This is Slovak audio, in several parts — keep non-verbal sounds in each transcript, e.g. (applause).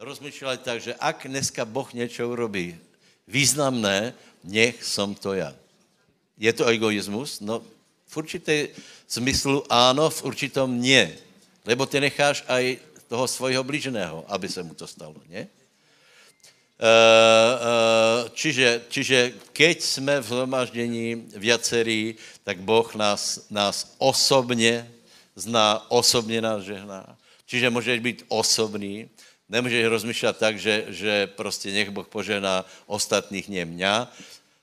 rozmýšľali tak, že ak dneska Boh niečo urobí významné, nech som to ja. Je to egoizmus? No v určitej smyslu áno, v určitom nie. Lebo ty necháš aj toho svojho blíženého, aby se mu to stalo, nie? Uh, uh, čiže, čiže keď jsme v zhromaždění viacerí, tak Boh nás, nás osobně zná, osobně nás žehná. Čiže můžeš být osobný, nemůžeš rozmýšlet tak, že, že prostě nech Boh požehná ostatných, nie mňa.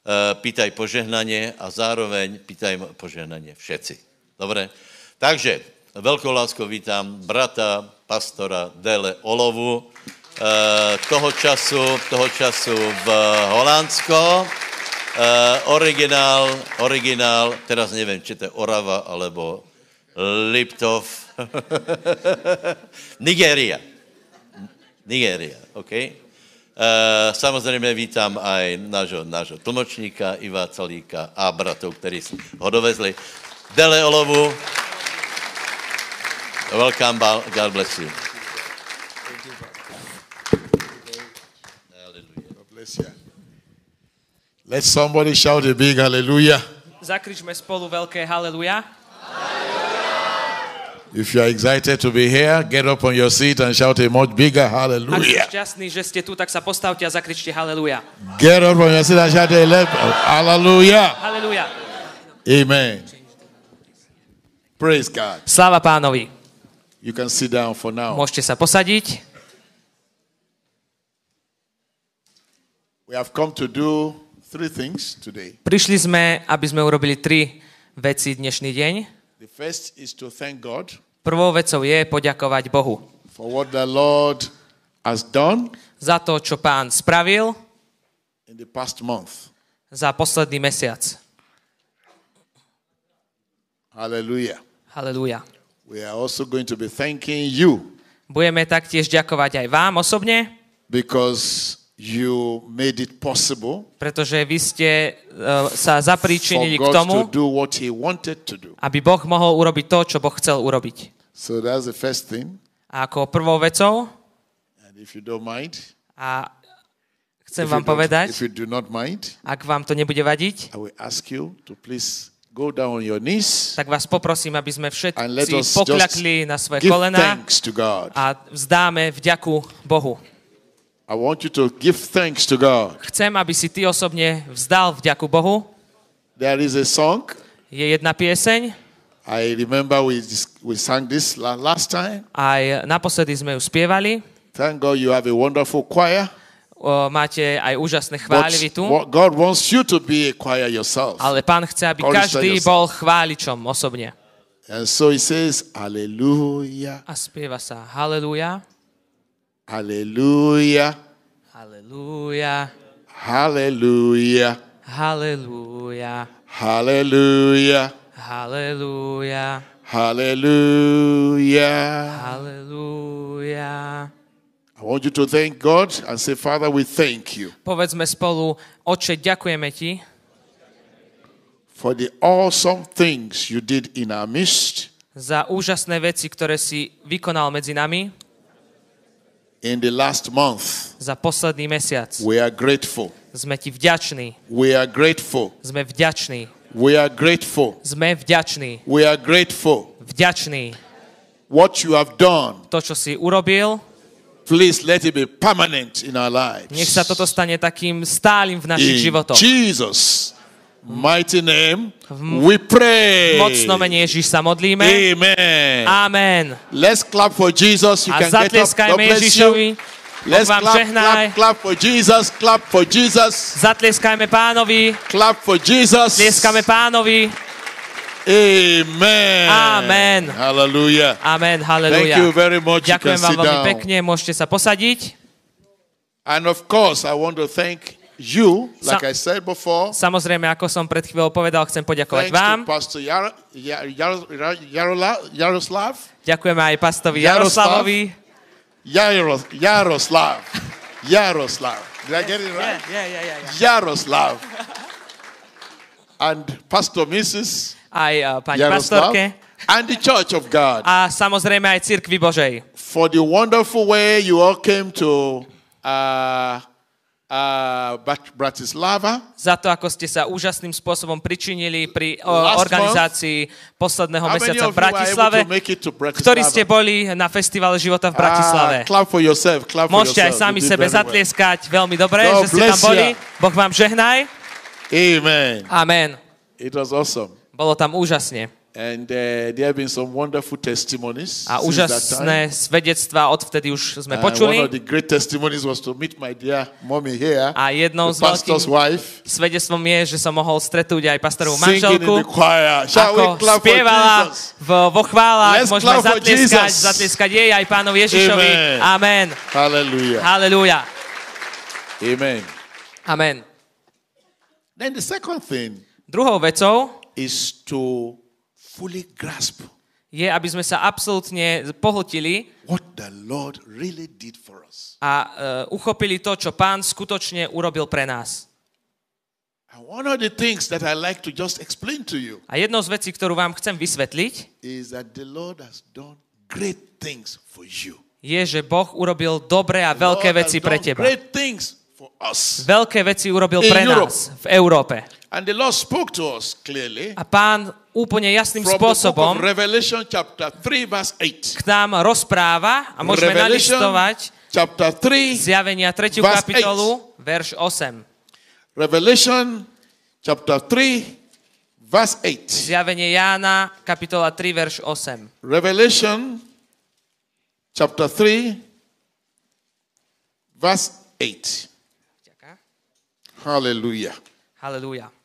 Uh, pýtaj požehnanie a zároveň pýtaj požehnanie všetci. Dobre? Takže veľkou láskou vítam brata, pastora Dele Olovu, Eh, toho času, toho času v Holandsko. Uh, originál, originál, teraz neviem, či to je Orava, alebo Liptov. (laughs) Nigéria. Nigéria, OK? Uh, samozrejme vítam aj nášho, nášho tlmočníka Iva Calíka a bratov, ktorí ho dovezli. Dele Olovu. Welcome, God bless you. Let somebody shout a big hallelujah. Zakričme spolu veľké haleluja. If you are excited to be here, get up on your seat and shout a much bigger Ak ste hallelujah. šťastní, že ste tu, tak sa postavte a zakričte haleluja. Get up on your seat and shout a le- hallelujah. Haleluja. Amen. Praise God. Sláva pánovi. You can sit down for now. Môžete sa posadiť. We have come to do three things today. Prišli sme, aby sme urobili tri veci dnešný deň. The first is to thank God Prvou vecou je poďakovať Bohu for what the Lord has done za to, čo pán spravil in the past month. za posledný mesiac. Hallelujah. Halelúja. We are also going to be thanking you Budeme taktiež ďakovať aj vám osobne, because you made it possible pretože vy ste uh, sa zapríčinili k tomu, to do what He wanted to do. aby Boh mohol urobiť to, čo Boh chcel urobiť. So that's the first thing. A ako prvou vecou, And if you don't mind, a chcem vám povedať, if you do not mind, ak vám to nebude vadiť, I will ask you to please go down on your knees tak vás poprosím, aby sme všetci pokľakli na svoje kolená God. a vzdáme vďaku Bohu. I want you to give thanks to God. Chcem, aby si ty osobne vzdal vďaku Bohu. There is a song. Je jedna pieseň, I remember we, we sang this la- last time. aj naposledy sme ju spievali. Thank God you have a wonderful choir. O, máte aj úžasné chválivy tu, God wants you to be a choir yourself. ale pán chce, aby Chorister každý yourself. bol chváličom osobne. And so he says, Hallelujah, A spieva sa Halelúja, Hallelujah, Halelúja, Hallelujah, Halelúja, Hallelujah, Halelúja, Hallelujah. Halelúja. I want you to thank God and say, Father, we thank you Povedzme spolu, Oče, ďakujeme ti for the awesome things you did in our midst. za úžasné veci, ktoré si vykonal medzi nami in the last month. za posledný mesiac. We are grateful. Sme ti vďační, We are grateful. sme vďační, We are grateful. sme vďační, We are grateful. vďační. What you have done, To, čo si urobil, please let it be permanent in our lives. nech sa toto stane takým stálym v našich in životoch. Jesus' mighty name, we pray. V mocnom mene Ježiš sa modlíme. Amen. Amen. Let's clap for Jesus. You A can get up. God bless Ježišovi. you. Let's clap, žehnaj. clap, clap for Jesus. Clap for Jesus. Zatlieskajme pánovi. Clap for Jesus. Tlieskame pánovi. Amen. Amen. Hallelujah. Amen. Thank Haleluja. you very much. Ďakujem vám veľmi pekne. Môžete sa posadiť. And of course, I want to thank you, like Sa- I said before. Samozrejme, ako som pred chvíľou povedal, chcem poďakovať vám. to Pastor Yar- Yar- Yar- Yaroslav. Ďakujeme aj pastovi Jaroslavovi. Yaros- Yaroslav. Yaroslav. Did I get it right? Yeah, yeah, yeah, yeah. Yaroslav. And Pastor Mrs. Aj uh, pani Jaroslav. pastorke and the church of God a samozrejme aj cirkvi Božej. for the wonderful way you all came to uh, uh, Brat- Bratislava. Za to, ako ste sa úžasným spôsobom pričinili pri Last organizácii posledného How mesiaca v Bratislave, Bratislava? ktorí ste boli na festivale života v Bratislave. Ah, clap for yourself. Clap for Môžete aj yourself. sami sebe very well. zatlieskať. Veľmi dobre, God že ste tam boli. you. Boh vám žehnaj. Amen. Amen. It was awesome. Bolo tam úžasne. And uh, there have been some wonderful testimonies A úžasné svedectvá odvtedy už sme Uh, one počuli. of the great testimonies was to meet my dear mommy here, A jednou z veľkých wife, svedectvom je, že som mohol stretnúť aj pastorovú manželku, ako spievala v, vo chválach. Let's Môžeme zatlieskať, zatlieskať jej aj pánovi Ježišovi. Amen. Amen. Hallelujah. Amen. Amen. Then the second thing Druhou vecou is to fully grasp je, aby sme sa absolútne pohltili what the Lord really did for us. a uh, uchopili to, čo pán skutočne urobil pre nás. And one of the things that I like to just explain to you A jednou z vecí, ktorú vám chcem vysvetliť, is that the Lord has done great things for you. je, že Boh urobil dobré a The veľké Lord veci pre teba. Great things for us. Veľké veci urobil pre Europe. nás v Európe. And the Lord spoke to us clearly A pán úplne jasným spôsobom of Revelation chapter 3 verse 8. k nám rozpráva a môžeme nalistovať chapter 3 zjavenia 3. verse kapitolu, verš 8. Revelation chapter 3 verse 8. Zjavenie Jána, kapitola 3, verš 8. Revelation chapter 3 verse 8. Hallelujah. Halelúja.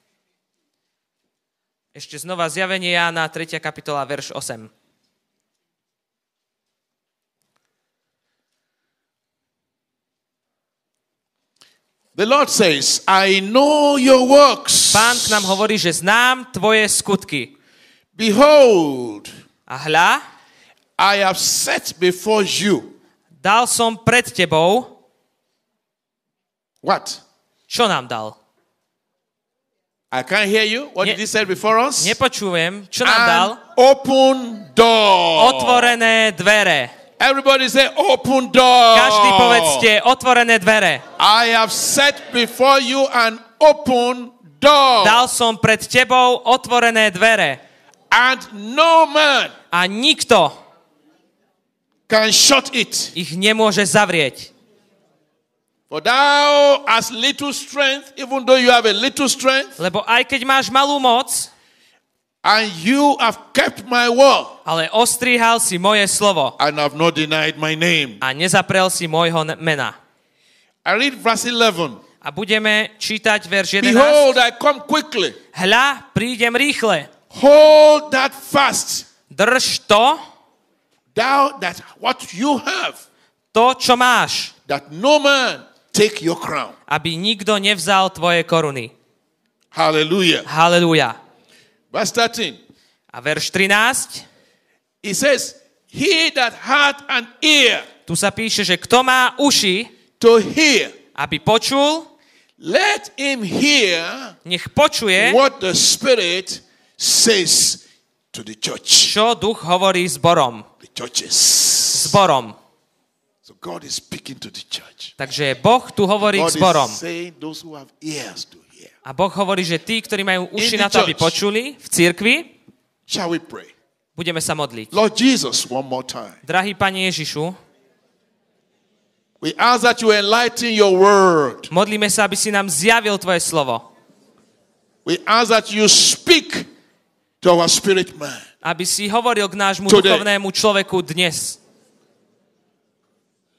Ešte znova zjavenie Jána, 3. kapitola, verš 8. The Lord says, I know your works. Pán k nám hovorí, že znám tvoje skutky. Behold, A hľa, I have set before you dal som pred tebou, what? čo nám dal? I can't hear you. What Ne- did he say before us? Nepočujem, čo nám dal? Open door. Otvorené dvere. Everybody say open door. Každý povedzte, otvorené dvere. I have set before you an open door. Dal som pred tebou otvorené dvere. And no man A nikto can shut it. ich nemôže zavrieť. For thou hast little strength, even though you have a little strength, Lebo aj keď máš malú moc, and you have kept my word, ale ostríhal si moje slovo and have not denied my name. a nezaprel si môjho mena. I read verse 11. A budeme čítať verš 11. Behold, I come quickly. Hľa, prídem rýchle. Hold that fast. Drž to, Thou that what you have, to, čo máš, that no man take your crown. aby nikto nevzal tvoje koruny. Hallelujah. Halelúja. Verse 13. A verš 13, It says, He that hath an ear tu sa píše, že kto má uši, to hear, aby počul, let him hear nech počuje, what the Spirit says to the church. čo duch hovorí zborom. The churches. Zborom. God is speaking to the church. Takže Boh tu hovorí God k zborom. is saying those who have ears to hear. A Boh hovorí, že tí, ktorí majú uši na to, aby počuli v cirkvi, Shall we pray? budeme sa modliť. Lord Jesus, one more time. Drahý Pane Ježišu, We ask that you enlighten your word. modlíme sa, aby si nám zjavil Tvoje slovo. We ask that you speak to our spirit man. Aby si hovoril k nášmu Today. duchovnému človeku dnes.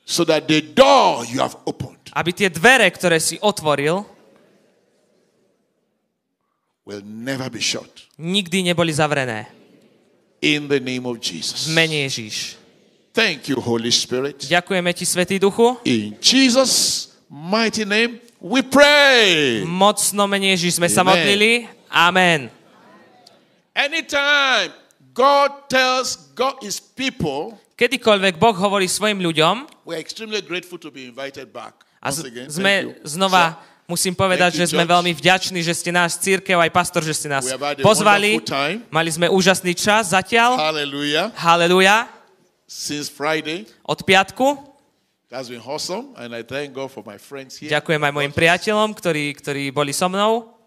So that the door you have opened Aby tie dvere, ktoré si otvoril, will never be shut. nikdy neboli zavrené. In the name of Jesus. V mene Ježiš. Thank you, Holy Spirit. Ďakujeme Ti, Svetý Duchu. In Jesus' mighty name, we pray. Mocno mene Ježiš sme sa Amen. modlili. Amen. Anytime God tells God his people, Kedykoľvek Boh hovorí svojim ľuďom, a z- sme znova Musím povedať, že sme veľmi vďační, že ste nás církev, aj pastor, že ste nás pozvali. Mali sme úžasný čas zatiaľ. Haleluja. Od piatku. that's been awesome. And I thank God for my friends here. Ďakujem aj mojim priateľom, ktorí, ktorí boli so mnou.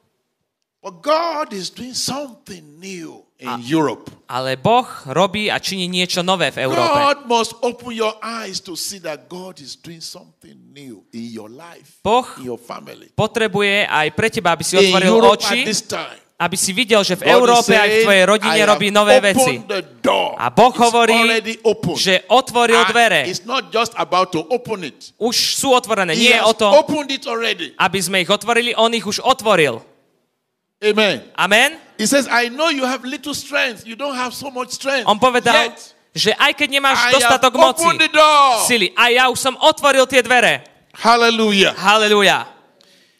But God is doing something new in Europe. Ale Boh robí a činí niečo nové v Európe. God must open your eyes to see that God is doing something new in your life, Boh in your family. potrebuje aj pre teba, aby si otvoril Europe oči, aby si videl, že v God Európe aj v tvojej rodine "I have robí nové veci. A Boh It's hovorí, že otvoril And dvere. It's not just about to open it. Už sú otvorené. He Nie je o to, aby sme ich otvorili, on ich už otvoril. Amen. Amen? He says, I know you have little strength. You don't have so much strength. On povedal, Yet, že aj keď nemáš dostatok moci, sily, a ja už som otvoril tie dvere. Hallelujah. Haleluja.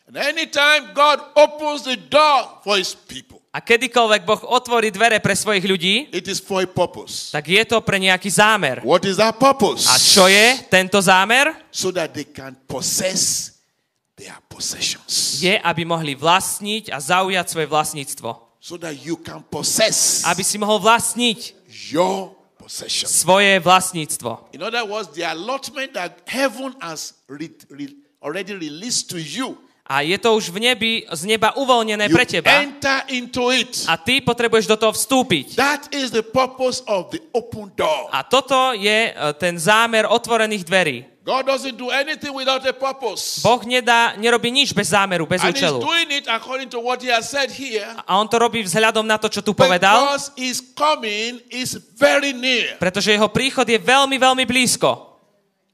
And anytime God opens the door for his people, A kedykoľvek Boh otvorí dvere pre svojich ľudí, it is for a purpose. tak je to pre nejaký zámer. What is that purpose? A čo je tento zámer? So that they can possess their possessions. Je, aby mohli vlastniť a zaujať svoje vlastníctvo. So that you can possess Aby si mohol vlastniť your possessions. svoje vlastníctvo. In other words, the allotment that heaven has re- re- already released to you, A je to už v nebi, z neba uvoľnené pre teba. enter into it. A ty potrebuješ do toho vstúpiť. That is the of the open door. A toto je e, ten zámer otvorených dverí. God doesn't do anything without a purpose. Boh nedá, nerobí nič bez zámeru, bez And he's účelu. doing it according to what he has said here. A on to robí vzhľadom na to, čo tu povedal, Because his coming is very near. pretože jeho príchod je veľmi, veľmi blízko.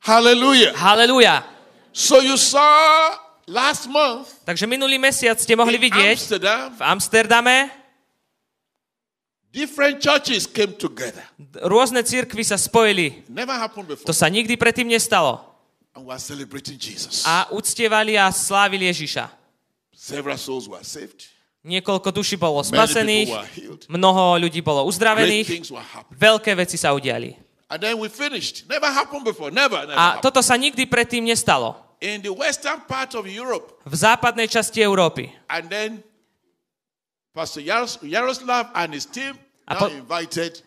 Hallelujah. Haleluja. So you saw last month Takže minulý mesiac ste mohli vidieť Amsterdam, v Amsterdame, different churches came together. rôzne cirkvy sa spojili. Never happened before. To sa nikdy predtým nestalo. And we're celebrating Jesus. A uctievali a slávili Ježiša. Several souls were saved. Niekoľko duší bolo spasených, mnoho ľudí bolo uzdravených, veľké veci sa udiali. And then we finished. Never happened before. Never, never. A happened. toto sa nikdy predtým nestalo. In the western part of Europe, V západnej časti Európy. and then Pastor Yaros- Yaroslav and his team now Apo- invited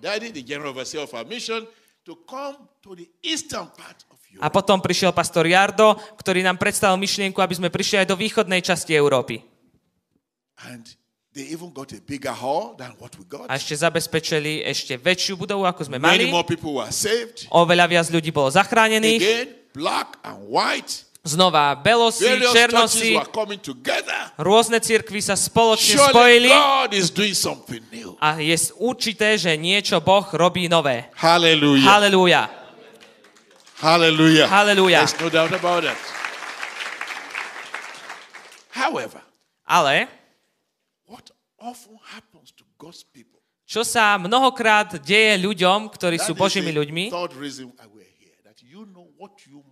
daddy, the general overseer of our mission, to come to the eastern part of A Europe. potom prišiel pastor Jardo, ktorý nám predstavil myšlienku, aby sme prišli aj do východnej časti Európy. And they even got a bigger hall than what we got. A ešte zabezpečili ešte väčšiu budovu, ako sme Many mali. more people were saved. Oveľa viac ľudí bolo zachránených. Again, black and white. Znova belosi, černosi, rôzne cirkvy sa spoločne spojili a je určité, že niečo Boh robí nové. Hallelujah. Halelúja. Hallelujah. Hallelujah. There's no doubt about that. However, Ale what often happens to God's people čo sa mnohokrát deje ľuďom, ktorí sú Božími ľuďmi, reason you know what you.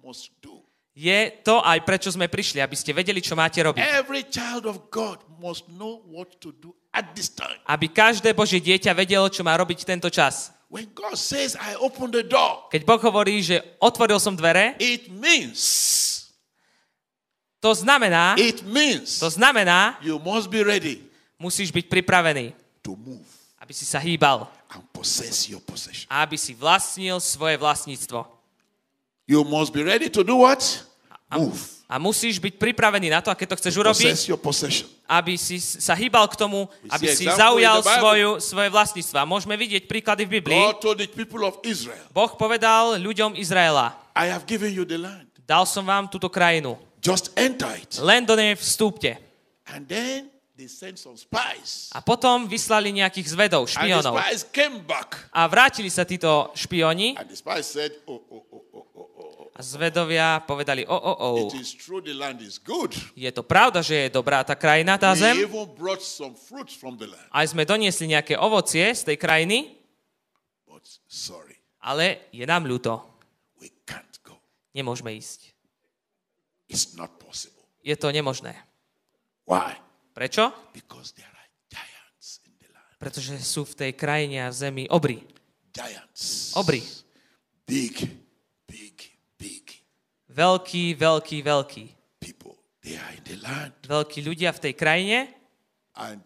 Je to aj prečo sme prišli, aby ste vedeli, čo máte robiť. Every child of God must know what to do at this time. Aby každé Božie dieťa vedelo, čo má robiť tento čas. When God says, I open the door, Keď Boh hovorí, že otvoril som dvere, it means, to znamená, it means to znamená, you must be ready musíš byť pripravený, to move aby si sa hýbal and possess your possession. a aby si vlastnil svoje vlastníctvo. You must be ready to do what? Move. A musíš byť pripravený na to, a keď to chceš urobiť, aby si sa hýbal k tomu, aby si zaujal svoju, svoje vlastníctvo. A môžeme vidieť príklady v Biblii. Boh povedal ľuďom Izraela, dal som vám túto krajinu, len do nej vstúpte. A potom vyslali nejakých zvedov, špionov. A vrátili sa títo špioni a zvedovia povedali, o, o, o, je to pravda, že je dobrá tá krajina, tá zem. Aj sme doniesli nejaké ovocie z tej krajiny, ale je nám ľúto. Nemôžeme ísť. Je to nemožné. Prečo? Pretože sú v tej krajine a v zemi obry. Obry. Big Veľký, veľký, veľký. people. They are in the land. veľkí ľudia v tej krajine. And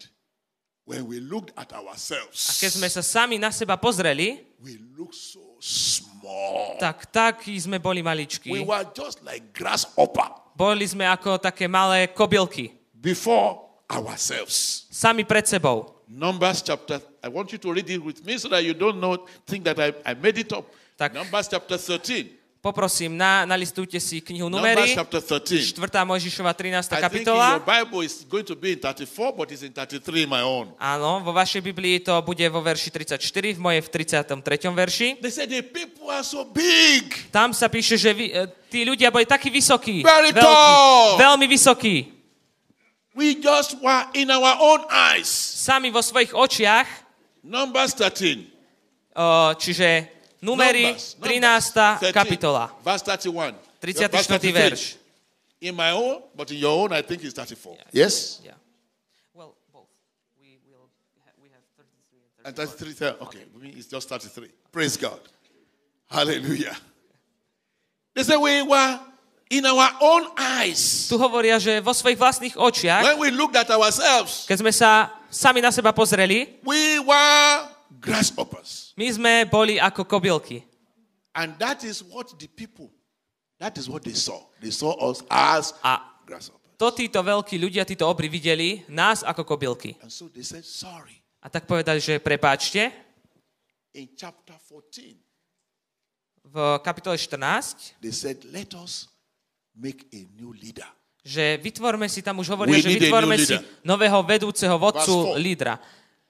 when we looked at A ourselves, keď sme sa sami na seba pozreli, we looked so small. tak takí sme boli We maličkí. were just like grasshopper Boli sme ako také malé kobylky. before ourselves. Sami pred sebou. Numbers chapter, I want you to read it with me so that you don't know, think that I, I made it up. Tak. Numbers chapter 13. Poprosím, na, nalistujte si knihu Numery, chapter 13. 4. Mojžišova 13. I think in your kapitola. Bible it's going to be in 34, but it's in 33 in my own. Áno, vo vašej Biblii to bude vo verši 34, v mojej v 33. verši. They said the people are so big. Tam sa píše, že vy, e, tí ľudia boli takí vysokí. Very veľkí, tall. veľmi vysokí. We just were in our own eyes. Sami vo svojich očiach, Numbers 13. o, čiže Numbers, 13, 13. kapitola, Verse 31. 34. Verse 33. verš. In my own, but in your own, I think it's 34. Yes? Yeah. Well, both. We will ha- we have 33 And and 33. Okay, me, it's just 33. Praise God. Hallelujah. They said we were in our own eyes. Tu hovoria, že vo svojich vlastných očiach, When we looked at ourselves, keď sme sa sami na seba pozreli, we were grasshoppers. my sme boli ako kobylky. And that is what the people, that is what they saw. They saw us as A grasshoppers. to títo veľkí ľudia, títo obry videli nás ako kobylky. And so they said, sorry. A tak povedali, že prepáčte, In chapter 14, v kapitole 14, they said, let us make a new leader. že vytvorme si, tam už hovoria, We že vytvorme si nového vedúceho vodcu lídra.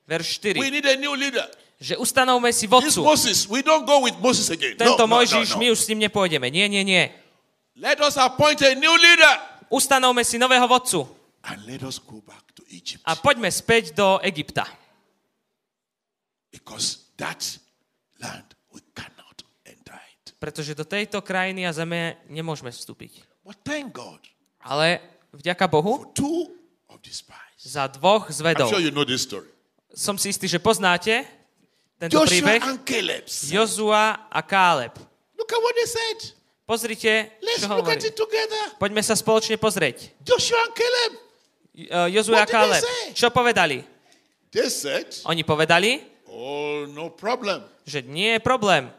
Verš 4. We need a new leader. Že ustanovme si This vodcu. Moses, we don't go with Moses again. Tento no, no, Mojžiš, no, my no. už s ním nepôjdeme. Nie, nie, nie. Let us appoint a new leader. Ustanovme si nového vodcu. And let us go back to Egypt. A poďme späť do Egypta. Because that land, we cannot enter it. Pretože do tejto krajiny a zeme nemôžeme vstúpiť. But thank God Ale vďaka Bohu za dvoch I'm zvedov. sure you know this story. Som si istý, že poznáte tento Joshua príbeh. Jozua a Káleb. Look at what they said. Pozrite, Let's čo look at it together. Poďme sa spoločne pozrieť. Joshua and Caleb. Uh, Jozua a Káleb. Čo povedali? They said, Oni povedali, Oh, no problem. že nie je problém.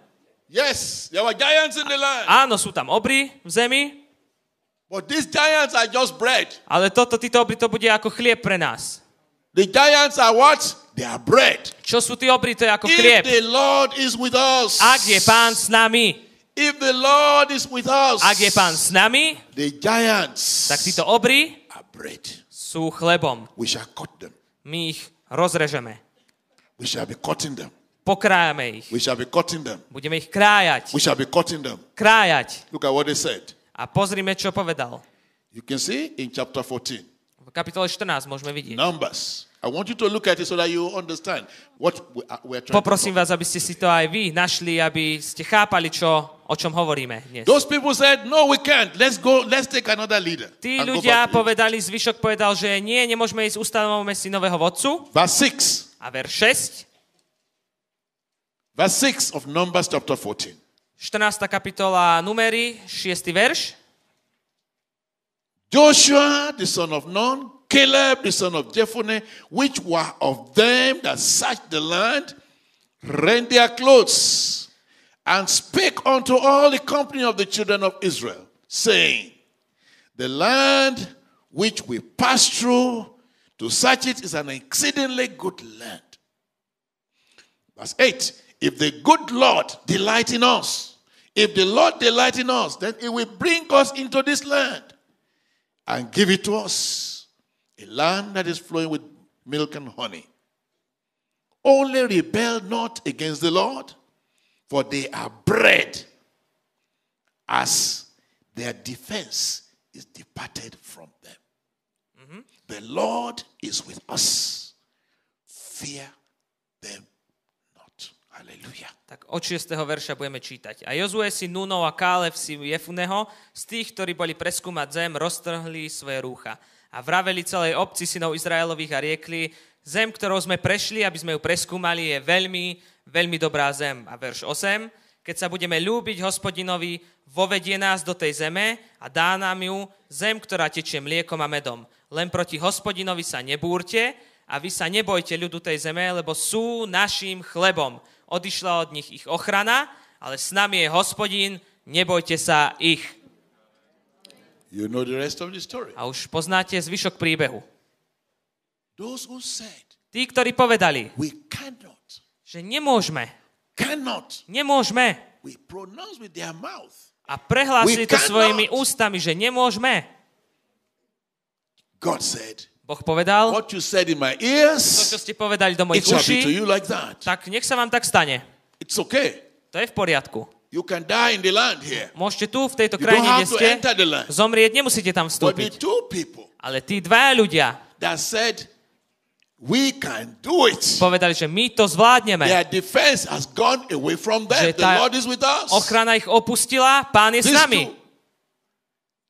Yes, there were giants in the land. Áno, sú tam obry v zemi, But these giants are just bread. ale toto, títo obry, to bude ako chlieb pre nás. The giants are what? They are bread. Čo sú tí obry, to je ako If chlieb. the Lord is with us, Ak je pán s nami, if the Lord is with us, ak je pán s nami, the giants tak títo obry are bread. sú chlebom. We shall cut them. My ich rozrežeme. We shall be cutting them. Pokrájame ich. We shall be cutting them. Budeme ich krájať. We shall be cutting them. Krájať. Look at what they said. A pozrime, čo povedal. You can see in chapter 14. V kapitole 14 môžeme vidieť. Numbers. I want you to look at it so that you understand what we are, we are trying Poprosím vás, aby ste si to aj vy našli, aby ste chápali, čo, o čom hovoríme dnes. Those people said, no, we can't. Let's go. Let's take another leader. Tí ľudia back to Egypt." povedali, zvyšok povedal, že nie, nemôžeme ísť, ustanovíme si nového vodcu. Verse 6. A verš 6, Verse 6 of Numbers chapter 14. 14. kapitola Numery, 6. verš. Joshua, the son of Nun, Caleb, the son of Jephunneh, which were of them that searched the land, rent their clothes and spake unto all the company of the children of Israel, saying, The land which we pass through to search it is an exceedingly good land. Verse 8 If the good Lord delight in us, if the Lord delight in us, then he will bring us into this land and give it to us a land that is flowing with milk and honey. Only rebel not against the Lord, for they are bread as their defense is departed from them. Mm-hmm. The Lord is with us. Fear them not. Hallelujah. Tak od 6. verša budeme čítať. A Jozue si Nunov a Kálev si Jefuneho, z tých, ktorí boli preskúmať zem, roztrhli svoje rúcha. A vraveli celej obci synov Izraelových a riekli, zem, ktorou sme prešli, aby sme ju preskúmali, je veľmi, veľmi dobrá zem. A verš 8. keď sa budeme ľúbiť hospodinovi, vovedie nás do tej zeme a dá nám ju zem, ktorá tečie mliekom a medom. Len proti hospodinovi sa nebúrte a vy sa nebojte ľudu tej zeme, lebo sú našim chlebom. Odišla od nich ich ochrana, ale s nami je hospodín, nebojte sa ich. You know the rest of the story. A už poznáte zvyšok príbehu. Those who said, Tí, ktorí povedali, we cannot, že nemôžeme, cannot, nemôžeme we pronounce with their mouth. a prehlásili to svojimi ústami, že nemôžeme. God said, Boh povedal, what you said in my to, ears, čo ste povedali do mojich to uší, like that. tak nech sa vám tak stane. It's okay. To je v poriadku. You can die in the land here. Môžete tu, v tejto krajine, kde ste, zomrieť, nemusíte tam vstúpiť. Ale tí dvaja ľudia that said, we can do it. povedali, že my to zvládneme. Their defense has gone away from them. Že The Lord is with us. Ochrana ich opustila, pán je s These nami. two,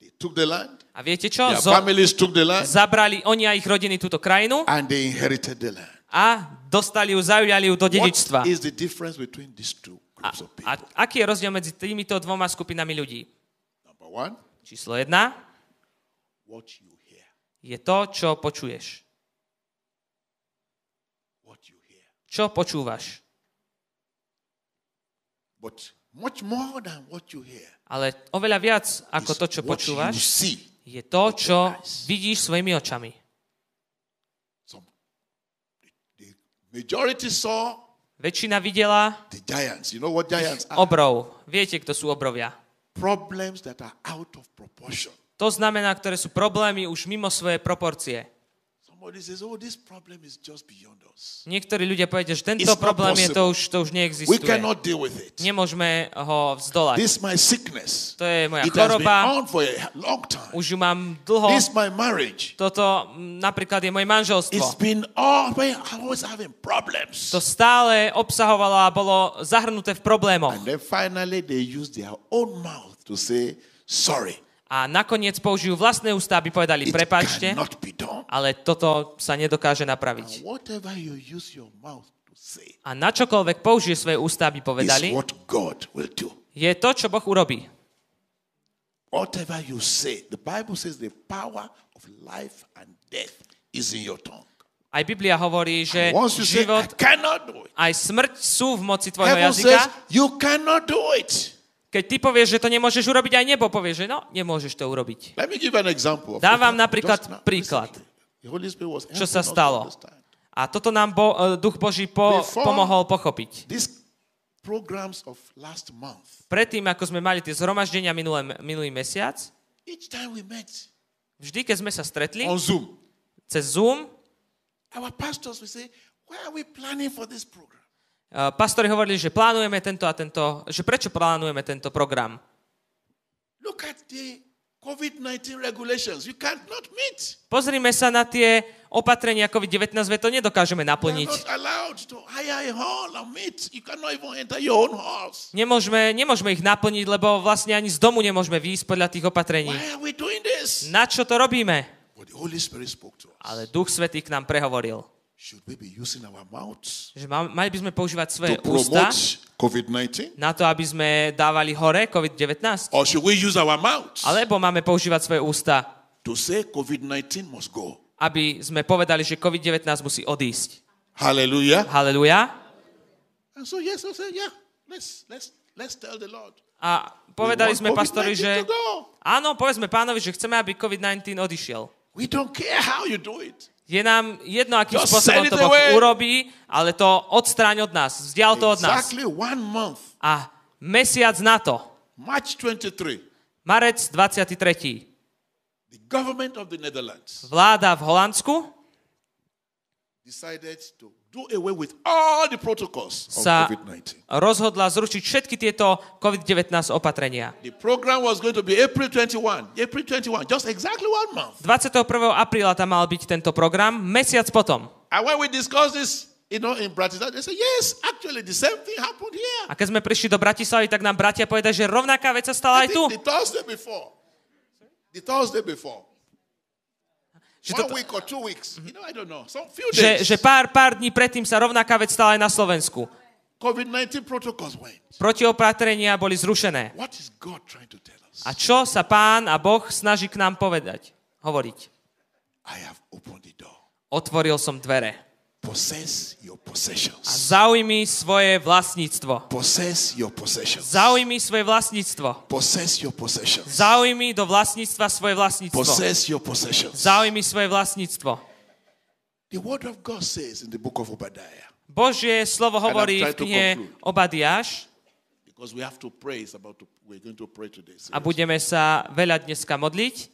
they took the land. A viete čo? Zo- families took the land. zabrali oni a ich rodiny túto krajinu And they inherited the land. a dostali ju, zaujali ju do dedičstva. What is the difference between these two A, a aký je rozdiel medzi týmito dvoma skupinami ľudí? Číslo jedna je to, čo počuješ. Čo počúvaš? Ale oveľa viac ako to, čo počúvaš, je to, čo vidíš svojimi očami. Majority saw Väčšina videla the giants. You know what giants are? obrov. Viete, kto sú obrovia. Problems that are out of proportion. To znamená, ktoré sú problémy už mimo svoje proporcie. Niektorí ľudia povedia, že tento problém je to už, to už We neexistuje. cannot deal with it. Nemôžeme ho vzdolať. To je moja choroba, už ju mám dlho. Toto napríklad je moje manželstvo. To stále obsahovalo a bolo zahrnuté v problémoch. And then finally they use their own mouth to say, sorry. A nakoniec použijú vlastné ústa, aby povedali, prepačte, ale toto sa nedokáže napraviť. A na čokoľvek použije svoje ústa, aby povedali, je to, čo Boh urobí. Aj Biblia hovorí, že život aj smrť sú v moci tvojho jazyka. Keď ty povieš, že to nemôžeš urobiť, aj nebo povie, že no, nemôžeš to urobiť. Let me give an example. Of Dávam napríklad príklad. Čo sa stalo? A toto nám bo, e, Duch Boží po, pomohol pochopiť. Predtým, ako sme mali tie zhromaždenia minulé, minulý mesiac, vždy, keď sme sa stretli on Zoom, cez Zoom, our pastors will say, why are we planning for this program? Pastori hovorili, že plánujeme tento a tento, že prečo plánujeme tento program. Look at the COVID-19 regulations. You cannot meet. Pozrime sa na tie opatrenia COVID-19, veď to nedokážeme naplniť. Nemôžeme, nemôžeme ich naplniť, lebo vlastne ani z domu nemôžeme výjsť podľa tých opatrení. Na čo to robíme? Ale Duch Svetý k nám prehovoril, Should we be using our mouths že ma- mali by sme používať to svoje ústa promote COVID-19? na to, aby sme dávali hore COVID-19? Or should we use our mouths Alebo máme používať svoje ústa, to say COVID-19 must go? aby sme povedali, že COVID-19 musí odísť. Hallelujah. Haleluja. And so yes, I said, yeah, let's let's let's tell the Lord. A povedali We sme pastori, COVID-19 že to go. áno, povedzme pánovi, že chceme, aby COVID-19 odišiel. We don't care how you do it. Je nám jedno, akým Just spôsobom to Boh away. urobí, ale to odstráň od nás, vzdial to od nás. Exactly one month, A mesiac na to, March 23, marec 23. the government of the Netherlands Vláda v Holandsku decided to do away with all the protocols sa COVID-19. rozhodla zrušiť všetky tieto COVID-19 opatrenia. The program was going to be April 21. April 21, just exactly one month. 21. apríla tam mal byť tento program, mesiac potom. And when we discussed this, you know, in Bratislava, they said, yes, actually, the same thing happened here. A keď sme prišli do Bratislavy, tak nám bratia povedali, že rovnaká vec sa stala I aj tu. the Thursday before. The Thursday before. Že, toto, week or two weeks. You know, I don't know. Some few že, days. že pár, pár dní predtým sa rovnaká vec stala aj na Slovensku. COVID 19 protocols went. Protiopatrenia boli zrušené. What is God trying to tell us? A čo sa pán a Boh snaží k nám povedať? Hovoriť. I have opened the door. Otvoril som dvere. Possess your A possessions. zaujmi svoje vlastníctvo. Possess your possessions. Zaujmi svoje vlastníctvo. Possess your possessions. Zaujmi do vlastníctva svoje vlastníctvo. Possess your possessions. Zaujmi svoje vlastníctvo. The word of God says in the book of Obadiah, Božie slovo hovorí v knihe. Obadiáš because we have to pray, it's about to, we're going to pray today. a budeme sa veľa dneska modliť.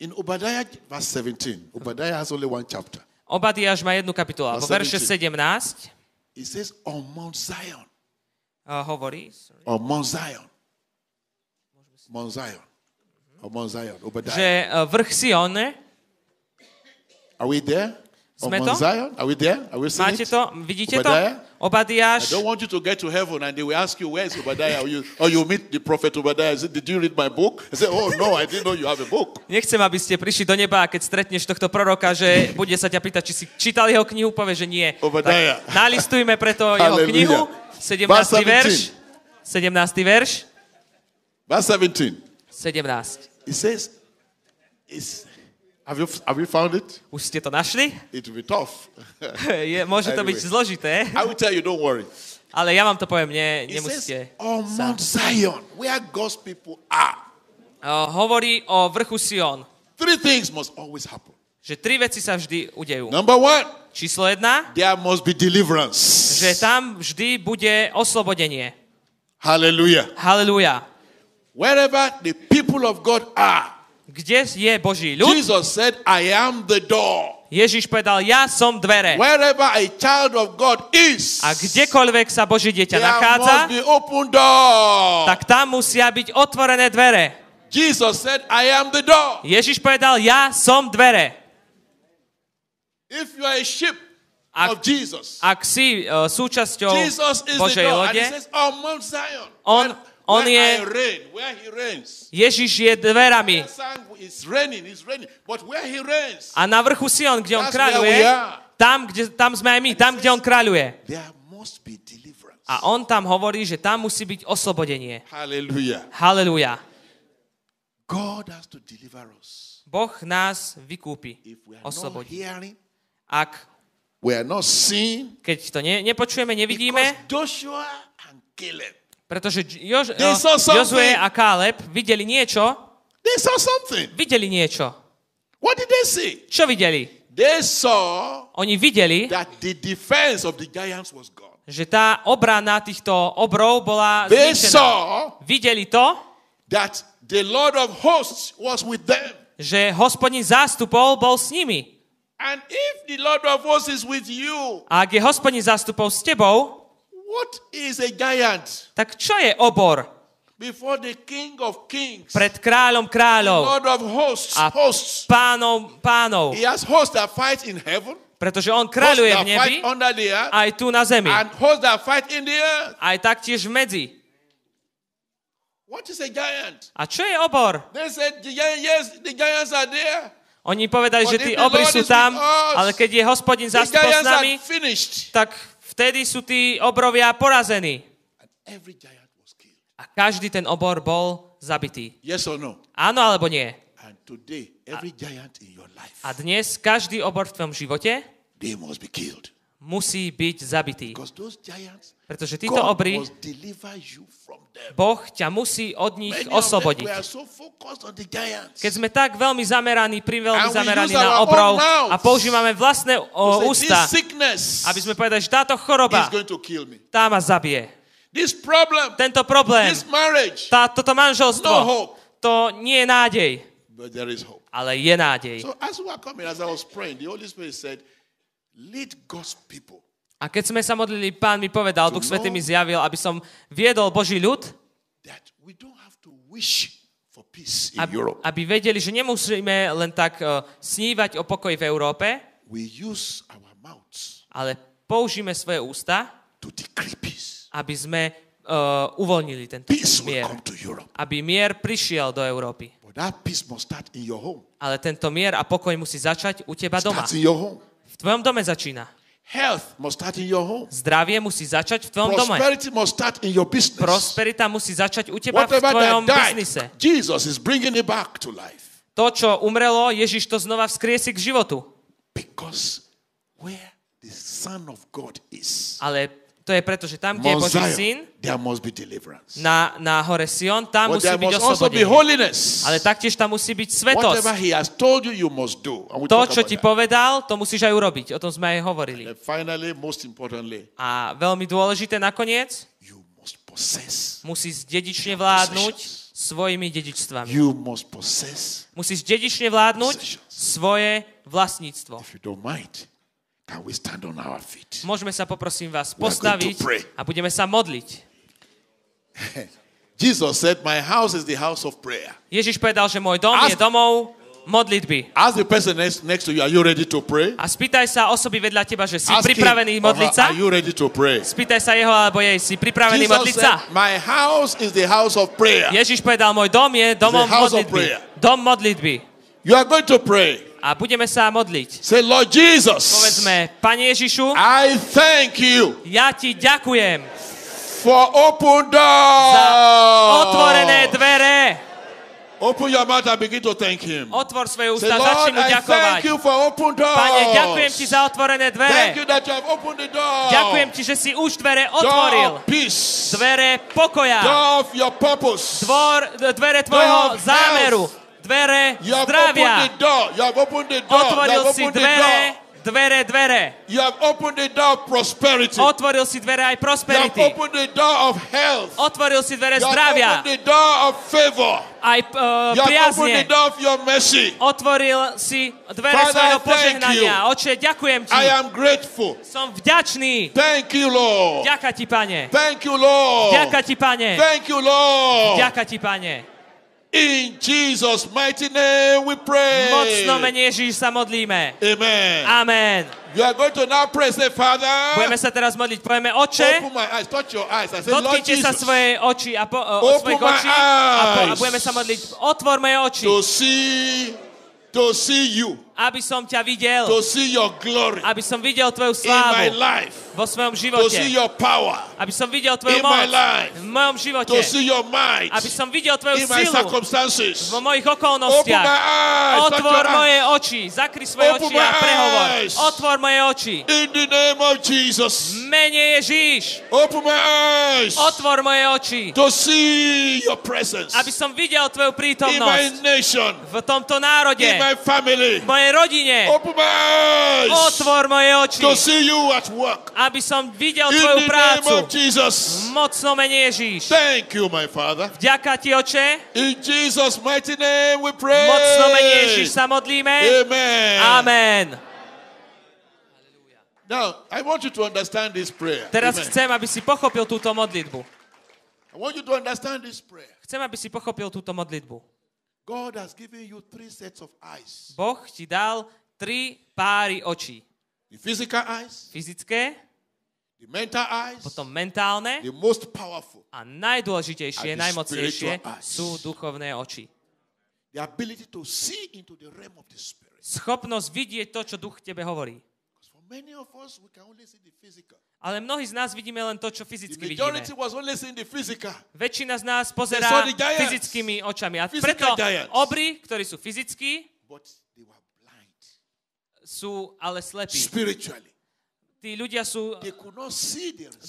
In Obadiah, verse 17, Obadiah has only one chapter. Obadiáš má jednu kapitolu, alebo verše 17 It says, On Mount Zion, uh, hovorí, sorry, on Mount Zion, Mount Zion, on Mount Zion, Obadiah. že uh, vrch Sion, Are we there? On Sme Mount to? Zion? Are we there? Are we seeing máte it? to, vidíte to? Obadiah? I Obadiáš, don't want you to get to heaven and they will ask you, Where is Obadiah? Or you, or you meet the prophet Obadiah. Say, Did you read my book? I say, Oh, no, I didn't know you have a book. nechcem, aby ste prišli do neba a keď stretneš tohto proroka, že bude sa ťa pýtať, či si čítal jeho knihu, povie, že nie. Obadiah. Tak nalistujme preto jeho Hallelujah. knihu, 17. Verse 17. verš, 17. verš, Verse 17. 17. It says, it's, have, you, have you found it? Už ste to našli? It will be tough. (laughs) Je, môže to byť zložité, I will tell you, don't worry. ale ja vám to poviem, ne, nemusíte. On sa- Mount Zion, where God's people are, Uh, hovorí o vrchu Sion, three things must always happen. že tri veci sa vždy udejú. Number one, Číslo jedna, there must be deliverance. že tam vždy bude oslobodenie. Hallelujah. Halelúja. Wherever the people of God are, Kde je Boží ľud? Jesus said, I am the door. Ježiš povedal, ja som dvere. Wherever a child of God is, A kdekoľvek sa Boží dieťa nachádza, must be open door. tak tam musia byť otvorené dvere. Jesus said, I am the door. Ježiš povedal, ja som dvere. If you are a ship Ak, of Jesus, ak si uh, súčasťou Jesus is the Božej lode, he says, on Mount Zion, On- je-. Ježiš je dverami. A na vrchu Sion, kde on kráľuje, tam, kde, tam sme aj my, tam, kde on kráľuje. A on tam hovorí, že tam musí byť oslobodenie. Us. Boh nás vykúpi, oslobodí. Ak, keď to ne, nepočujeme, nevidíme, Joshua and Caleb, pretože Jož. Jozue a Káleb videli niečo, they saw something. videli niečo. What did they see? Čo videli? They saw Oni videli, that the defense of the giants was gone. že tá obrana týchto obrov bola They zničená. saw Videli to, that the Lord of hosts was with them. že hospodin zástupov bol s nimi. And if the Lord of hosts is with you, A ak je hospodin zástupov s tebou, what is a giant? tak čo je obor Before the King of Kings, pred kráľom kráľov Lord of hosts, a hosts. pánov pánov? He has hosts that fight in heaven, Pretože on kráľuje v nebi, aj tu na zemi, and hosts that fight in the earth. aj taktiež medzi. What is a giant? A čo je obor? They said, yes, the giants are there. Oni povedali, But že tí obry sú tam, ale keď je hospodin The zástupov s nami, tak vtedy sú tí obrovia porazení. A každý ten obor bol zabitý. Yes or no? Áno alebo nie? And today, every giant in your life, A dnes každý obor v tvojom živote they must be killed. musí byť zabitý. Because those giants, Pretože títo obry. Boh ťa musí od nich oslobodiť. Keď sme tak veľmi zameraní, pri veľmi zameraní na obrov a používame vlastné o, ústa, aby sme povedali, že táto choroba, tá ma zabije. Tento problém, tá, toto manželstvo, No to nie je nádej, ale je nádej. So as we were coming, as I was praying, the Holy Spirit said, lead God's people A keď sme sa modlili, pán mi povedal, Duch Svetý mi zjavil, aby som viedol Boží ľud, aby, aby vedeli, že nemusíme len tak uh, snívať o pokoji v Európe, ale použijeme svoje ústa, aby sme uh, uvoľnili tento mier. Aby mier prišiel do Európy. Ale tento mier a pokoj musí začať u teba doma. V tvojom dome začína. Health must start in your home. Zdravie musí začať v tvojom dome. Prosperity must start in your business. Prosperita musí začať u teba v Whatever tvojom that died, biznise. Jesus is bringing it back to life. To, čo umrelo, Ježiš to znova vzkriesi k životu. Because where the Son of God is, Ale to je preto, že tam, kde je Boží syn, there must be deliverance. na, na hore Sion, tam But musí byť oslobodenie. Ale taktiež tam musí byť Whatever svetosť. He has told you, you must do. And we To, čo ti that. povedal, to musíš aj urobiť. O tom sme aj hovorili. And finally, most importantly, A veľmi dôležité nakoniec, you must possess. musíš dedične vládnuť svojimi dedičstvami. You must possess. Musíš dedične vládnuť Possessions. svoje vlastníctvo. If you don't mind, can we stand on our feet? Môžeme sa poprosím vás postaviť a budeme sa modliť. (laughs) Jesus said, My house is the house of prayer. Ježiš povedal, že môj dom Ask- je domov modlitby. Ask the person next, next to you, Are you ready to pray? A spýtaj sa osoby vedľa teba, že si Ask pripravený or modliť sa. Are you ready to pray? Spýtaj sa jeho alebo jej, si pripravený Jesus modliť sa. said, My house is the house of prayer. Ježiš povedal, môj dom je domom modlitby. Dom modlitby. You are going to pray. A budeme sa modliť. Say, Lord Jesus, Povedzme, Pane Ježišu, I thank you ja ti ďakujem for open za otvorené dvere. Open your mouth and begin to thank him. Otvor svoje Say, ústa, Lord, začni mu ďakovať. thank you for open doors. Pane, ďakujem ti za otvorené Thank dvere. you that you have opened the door. Ďakujem ti, že si už dvere Door otvoril. of peace. Dvere pokoja. Door of your purpose. Dvor, dvere tvojho Door zámeru. Dvere You have zdravia. opened the door. You have opened the door. You Otvoril have si dvere, dvere, dvere. You have opened the door of prosperity. Otvoril si dvere aj You have prosperity. opened the door of health. Otvoril si dvere You have zdravia. opened the door of favor. Aj uh, You have opened the door of your mercy. Otvoril si dvere Father, svojho požehnania. Oče, ďakujem ti. I am grateful. Som vďačný. Thank you, Lord. Ďaká ti, pane. Thank you, Lord. Ďaká ti, pane. Thank you, Lord. Ďaká ti, pane. In Jesus' mighty name we pray. Mocno mene Ježíš sa modlíme. Amen. Amen. You are going to now pray. Say, Father, Budeme sa teraz modliť. Povieme, oče, open my eyes. Touch your eyes. I say, Lord dotknite sa svojej oči a po, o, Open svojich my očí a, po, a eyes. budeme sa modliť. Otvor moje oči, to see, to see you, aby som ťa videl, to see your glory aby som videl tvoju in my slávu life, vo svojom to živote, see your power, aby som videl tvoju in my moc life, v mojom živote, to see your might aby som videl tvoju in my silu circumstances. vo mojich Open okolnostiach. my eyes. Otvor moje oči, zakry svoje Open oči a my prehovor. eyes. Otvor moje oči. In the name of Jesus. Mene Ježíš, Open my eyes otvor moje oči, to see your presence aby som videl tvoju in my prítomnosť nation, v tomto národe, in my family. v mojej rodine. My eyes Otvor moje oči, aby som videl In tvoju prácu. Mocno mene Ježíš. Thank you, my Father. Ďaká ti, oče. In Jesus' mighty name we pray. Mocno mene Ježíš sa modlíme. Amen. Amen. Now, I want you to understand this prayer. Teraz Amen. chcem, aby si pochopil túto modlitbu. I want you to understand this prayer. Chcem, aby si pochopil túto modlitbu. God has given you three sets of eyes Boh ti dal tri páry očí. the physical eyes, Fyzické, the mental eyes, potom mentálne the most powerful, a najdôležitejšie, najmocnejšie sú duchovné oči. the ability to see into the realm of the Spirit. Schopnosť vidieť to, čo duch tebe hovorí. Many of us, we can only see the physical. Ale mnohí z nás vidíme len to, čo fyzicky vidíme. Väčšina z nás pozerá fyzickými očami. A preto obry, ktorí sú fyzickí, sú ale slepí. Tí ľudia sú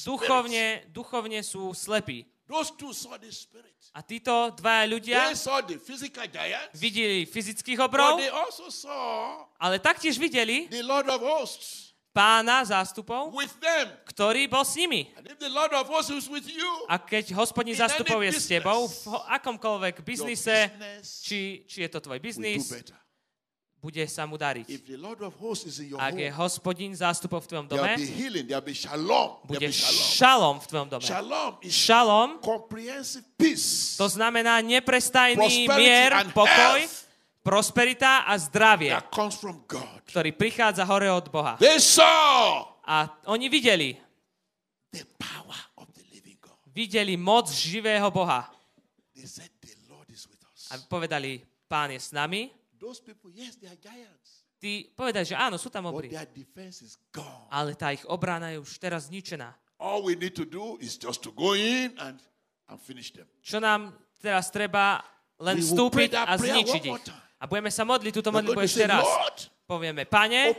duchovne, duchovne sú slepí. Those two saw the spirit. A títo dvaja ľudia videli fyzických obrov, ale taktiež videli pána zástupov, ktorý bol s nimi. A keď hospodín In zástupov je s tebou, v akomkoľvek biznise, či, či je to tvoj biznis, bude sa mu dariť. Ak je hospodín zástupov v tvojom dome, bude šalom v tvojom dome. Šalom to znamená neprestajný mier, pokoj. Prosperita a zdravie, that comes from God. ktorý prichádza hore od Boha. They saw A oni videli, the power of the living God. videli moc živého Boha. They said, The Lord is with us. A povedali, pán je s nami. Those people, yes, they are giants. tí povedali, že áno, sú tam but obry. their defense is gone. Ale tá ich obrana je už teraz zničená. All we need to do is just to go in and, and finish them. Čo nám teraz treba len vstúpiť a zničiť ich. A budeme sa modliť túto modlitbu ešte raz. Povieme, pane,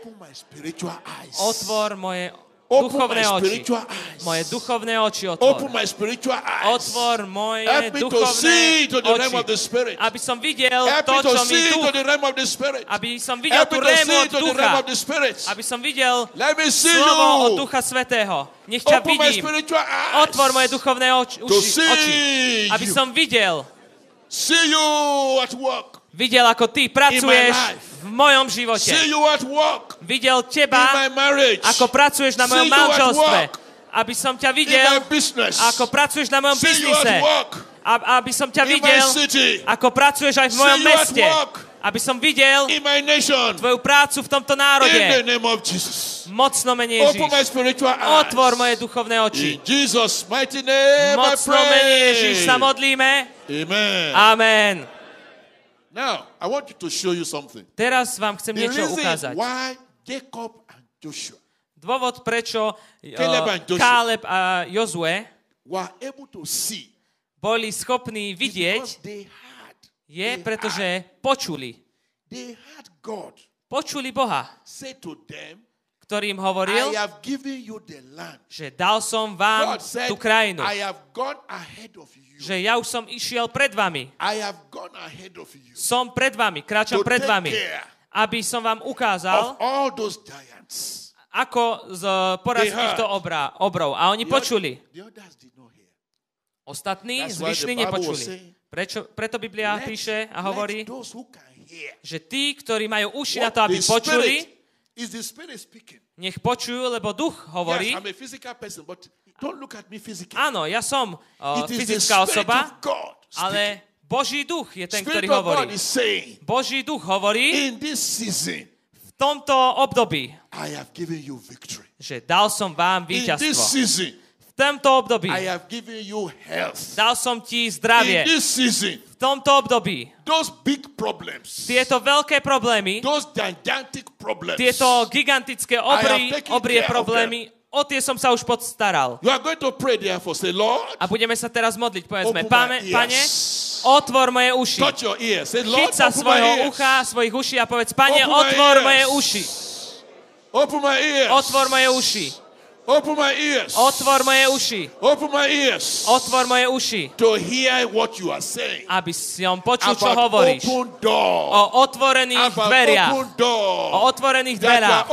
otvor moje duchovné oči. Moje duchovné oči otvor. Otvor moje duchovné oči. Aby som videl to, čo mi duch, aby som videl tú rému od ducha. Aby som videl slovo od. Ducha Svetého. Nech ťa vidím. Otvor moje duchovné oči. Aby som videl, See you at work. Videl, ako ty pracuješ v mojom živote. Videl teba, ako pracuješ na mojom manželstve. Aby som ťa videl, ako pracuješ na mojom biznise. Aby som ťa videl, ako pracuješ aj v mojom meste. Aby som videl tvoju prácu v tomto národe. Mocno mene Ježiš. Otvor moje duchovné oči. Mocno mene Ježiš sa modlíme. Amen. Now, I want you to show you something. Teraz vám chcem The niečo reason ukázať. why Jacob and Joshua Dôvod, prečo Caleb uh, and Joshua. Káleb a Jozue were able to see boli schopní because vidieť, they had, je, they pretože had, počuli. they had God Počuli Boha, say to them, ktorým hovoril, I have given you the land. že dal som vám God said, tú krajinu. I have gone ahead of you. Že ja už som išiel pred vami. I have gone ahead of you Som pred vami, kráčam pred vami. Aby som vám of ukázal, all those giants. ako z poraz They heard. týchto obra, obrov. A oni The počuli. The. Ostatní, zvyšní nepočuli. Prečo, preto Biblia Let- píše a hovorí, že tí, ktorí majú uši na to, aby the počuli, Nech počujú, lebo duch hovorí, Yes, I'm a physical person, but don't look at me physically. áno, ja som uh, fyzická osoba, ale Boží duch je ten, ktorý hovorí. Boží duch hovorí v tomto období, že dal som vám víťazstvo. Tomto období I have given you health. dal som ti In zdravie. this season, V tomto období those big problems, tieto veľké problémy, those gigantic problems, tieto gigantické obry, obrie problémy, o tie som sa už podstaral. you are going to pray therefore. Say, Lord, A budeme sa teraz modliť. Povedzme, pane, pane, otvor moje uši. touch your ears. Say, Lord, Chyť sa svojho ears. ucha, svojich uší a povedz, pane, otvor moje uši. Open my ears. Otvor moje uši. Open my ears. Otvor moje uši. Open my ears. Otvor moje uši. To hear what you are saying. Aby som počul, čo hovoríš. open door. O otvorených About dveriach. open door. O otvorených dverách.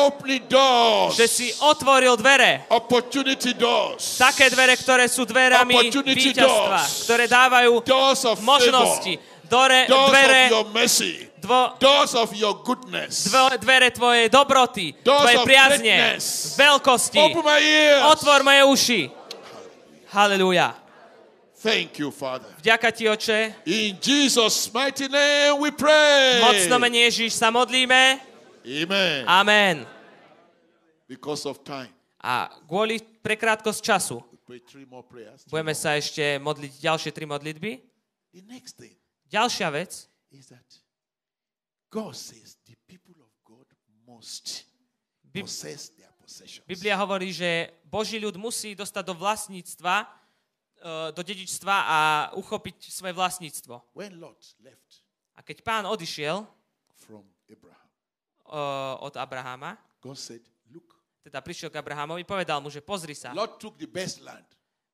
doors. Že si otvoril dvere. Opportunity doors. Také dvere, ktoré sú dverami víťazstva. doors. Ktoré dávajú Doors of možnosti. favor. Dore, Doors dvere, of your mercy. dvo, Doors of your goodness. dvo, dvere tvojej dobroty, Doors tvojej priazne, greatness. veľkosti. Open my ears. Otvor moje uši. Halelúja. Thank you, Father. Vďaka ti, oče. In Jesus' mighty name we pray. Mocno mene Ježiš sa modlíme. Amen. Amen. Because of time, A kvôli prekrátkosť času budeme sa ešte modliť ďalšie tri modlitby. The next thing Ďalšia vec is that God says the people of God must possess their possessions. Biblia hovorí, že Boží ľud musí dostať do vlastníctva, e, do dedičstva a uchopiť svoje vlastníctvo. When Lot left A keď pán odišiel from Abraham, e, od Abrahama, God said, Look, teda prišiel k Abrahamovi, povedal mu, že pozri sa. Lot took the best land.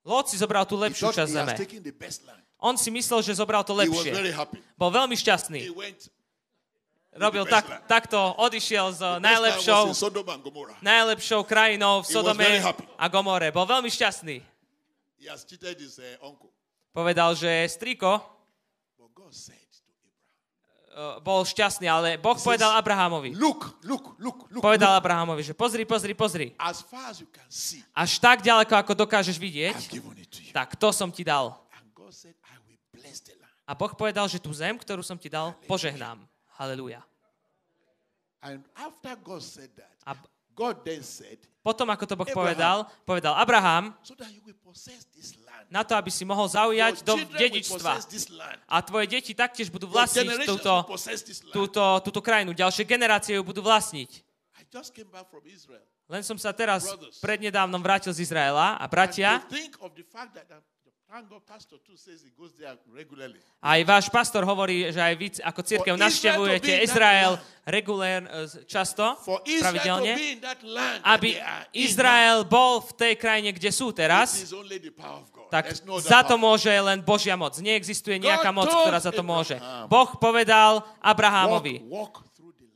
Lot si zobral tú lepšiu časť zeme. On si myslel, že zobral to lepšie. Bol veľmi šťastný. Robil tak, takto, odišiel s najlepšou, najlepšou krajinou v Sodome a Gomore. Bol veľmi šťastný. Uncle. Povedal, že striko But God said to Abraham, e, bol šťastný, ale Boh povedal Abrahamovi. Look, look, look, look. Povedal. Abrahamovi, že pozri, pozri, pozri. Až tak ďaleko, ako dokážeš vidieť, tak to som ti dal. A Boh povedal, že tú zem, ktorú som ti dal, požehnám. Halelúja. A Potom, ako to Boh povedal, povedal Abraham, na to, aby si mohol zaujať do dedičstva. A tvoje deti taktiež budú vlastniť túto, túto, túto krajinu. Ďalšie generácie ju budú vlastniť. Len som sa teraz prednedávnom vrátil z Izraela a bratia, Aj váš pastor hovorí, že aj vy ako církev navštevujete Izrael regulér, e, často, pravidelne, aby Izrael bol v tej krajine, kde sú teraz, tak no za to môže len Božia moc. Neexistuje nejaká moc, ktorá za to môže. Boh povedal Abrahamovi,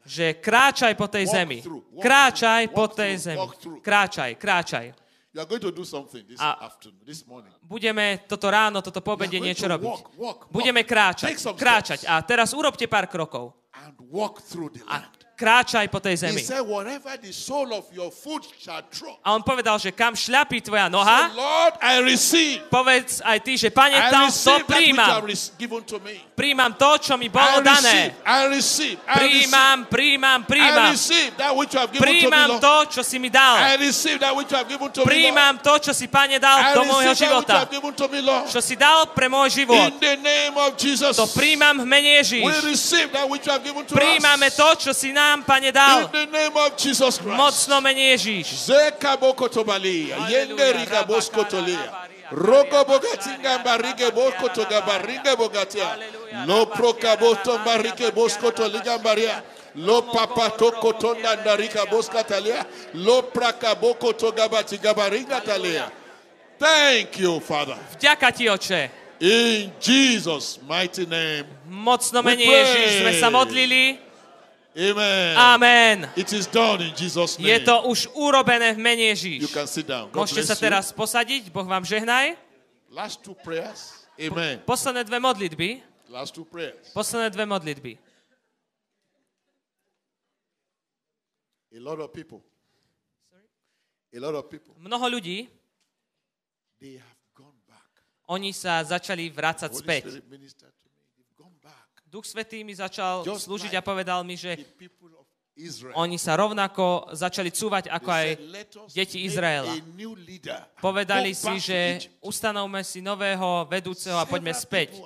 že kráčaj po tej zemi. Kráčaj po tej zemi. Kráčaj, kráčaj. You are going to do something this A- afternoon, this morning. Budeme toto ráno, toto pobede niečo robiť. walk, walk, walk. Budeme kráčať, kráčať. A teraz urobte pár krokov. and walk through the A land. Kráčaj po tej He zemi. said, whatever the sole of your foot shall trod. A on povedal, že kam šľapí tvoja noha, I receive. povedz aj ty, že pane, I to, príjmam. Príjmam to, čo mi I bolo receive, dané. I receive, I Príjmam, príjmam, I príjmam. Príjmam to, čo si mi I dal. Príjmam to, čo si, pane, I dal do môjho života. Čo si dal pre môj život. To príjmam v mene Ježíš. Príjmame to, čo si nám, pane, In dal. the name of Jesus Christ. Mocno mene Ježíš. Zeka boko tobalia, yende riga bosko tolia. Rogo bogatinga barige bosko toga barige bogatia. Lo proka boto barike bosko toliga baria. Lo papa toko tonda narika boska talia. Lo praka boko toga batiga baringa talia. Thank you, Father. Vďaka ti, oče. In Jesus' mighty name. Mocno mene We pray. Ježíš sme sa modlili. Amen. Amen. It is done in Jesus' Je name. to už urobené v mene You Ježíš. can sit down. God Môžete sa you. teraz posadiť. Boh vám žehnaj. Last two prayers. Amen. Posledné dve modlitby. Last two prayers. Posledné dve modlitby. A lot of people. A lot of people. Mnoho ľudí, They have gone back. oni sa začali vrácať späť. Spirit ministered to me. They've gone back. Duch Svetý mi začal Just slúžiť like a povedal mi, že oni sa rovnako začali cúvať ako aj They said, "Let us deti Izraela. Povedali si, že Egypt." ustanovme si nového vedúceho a poďme späť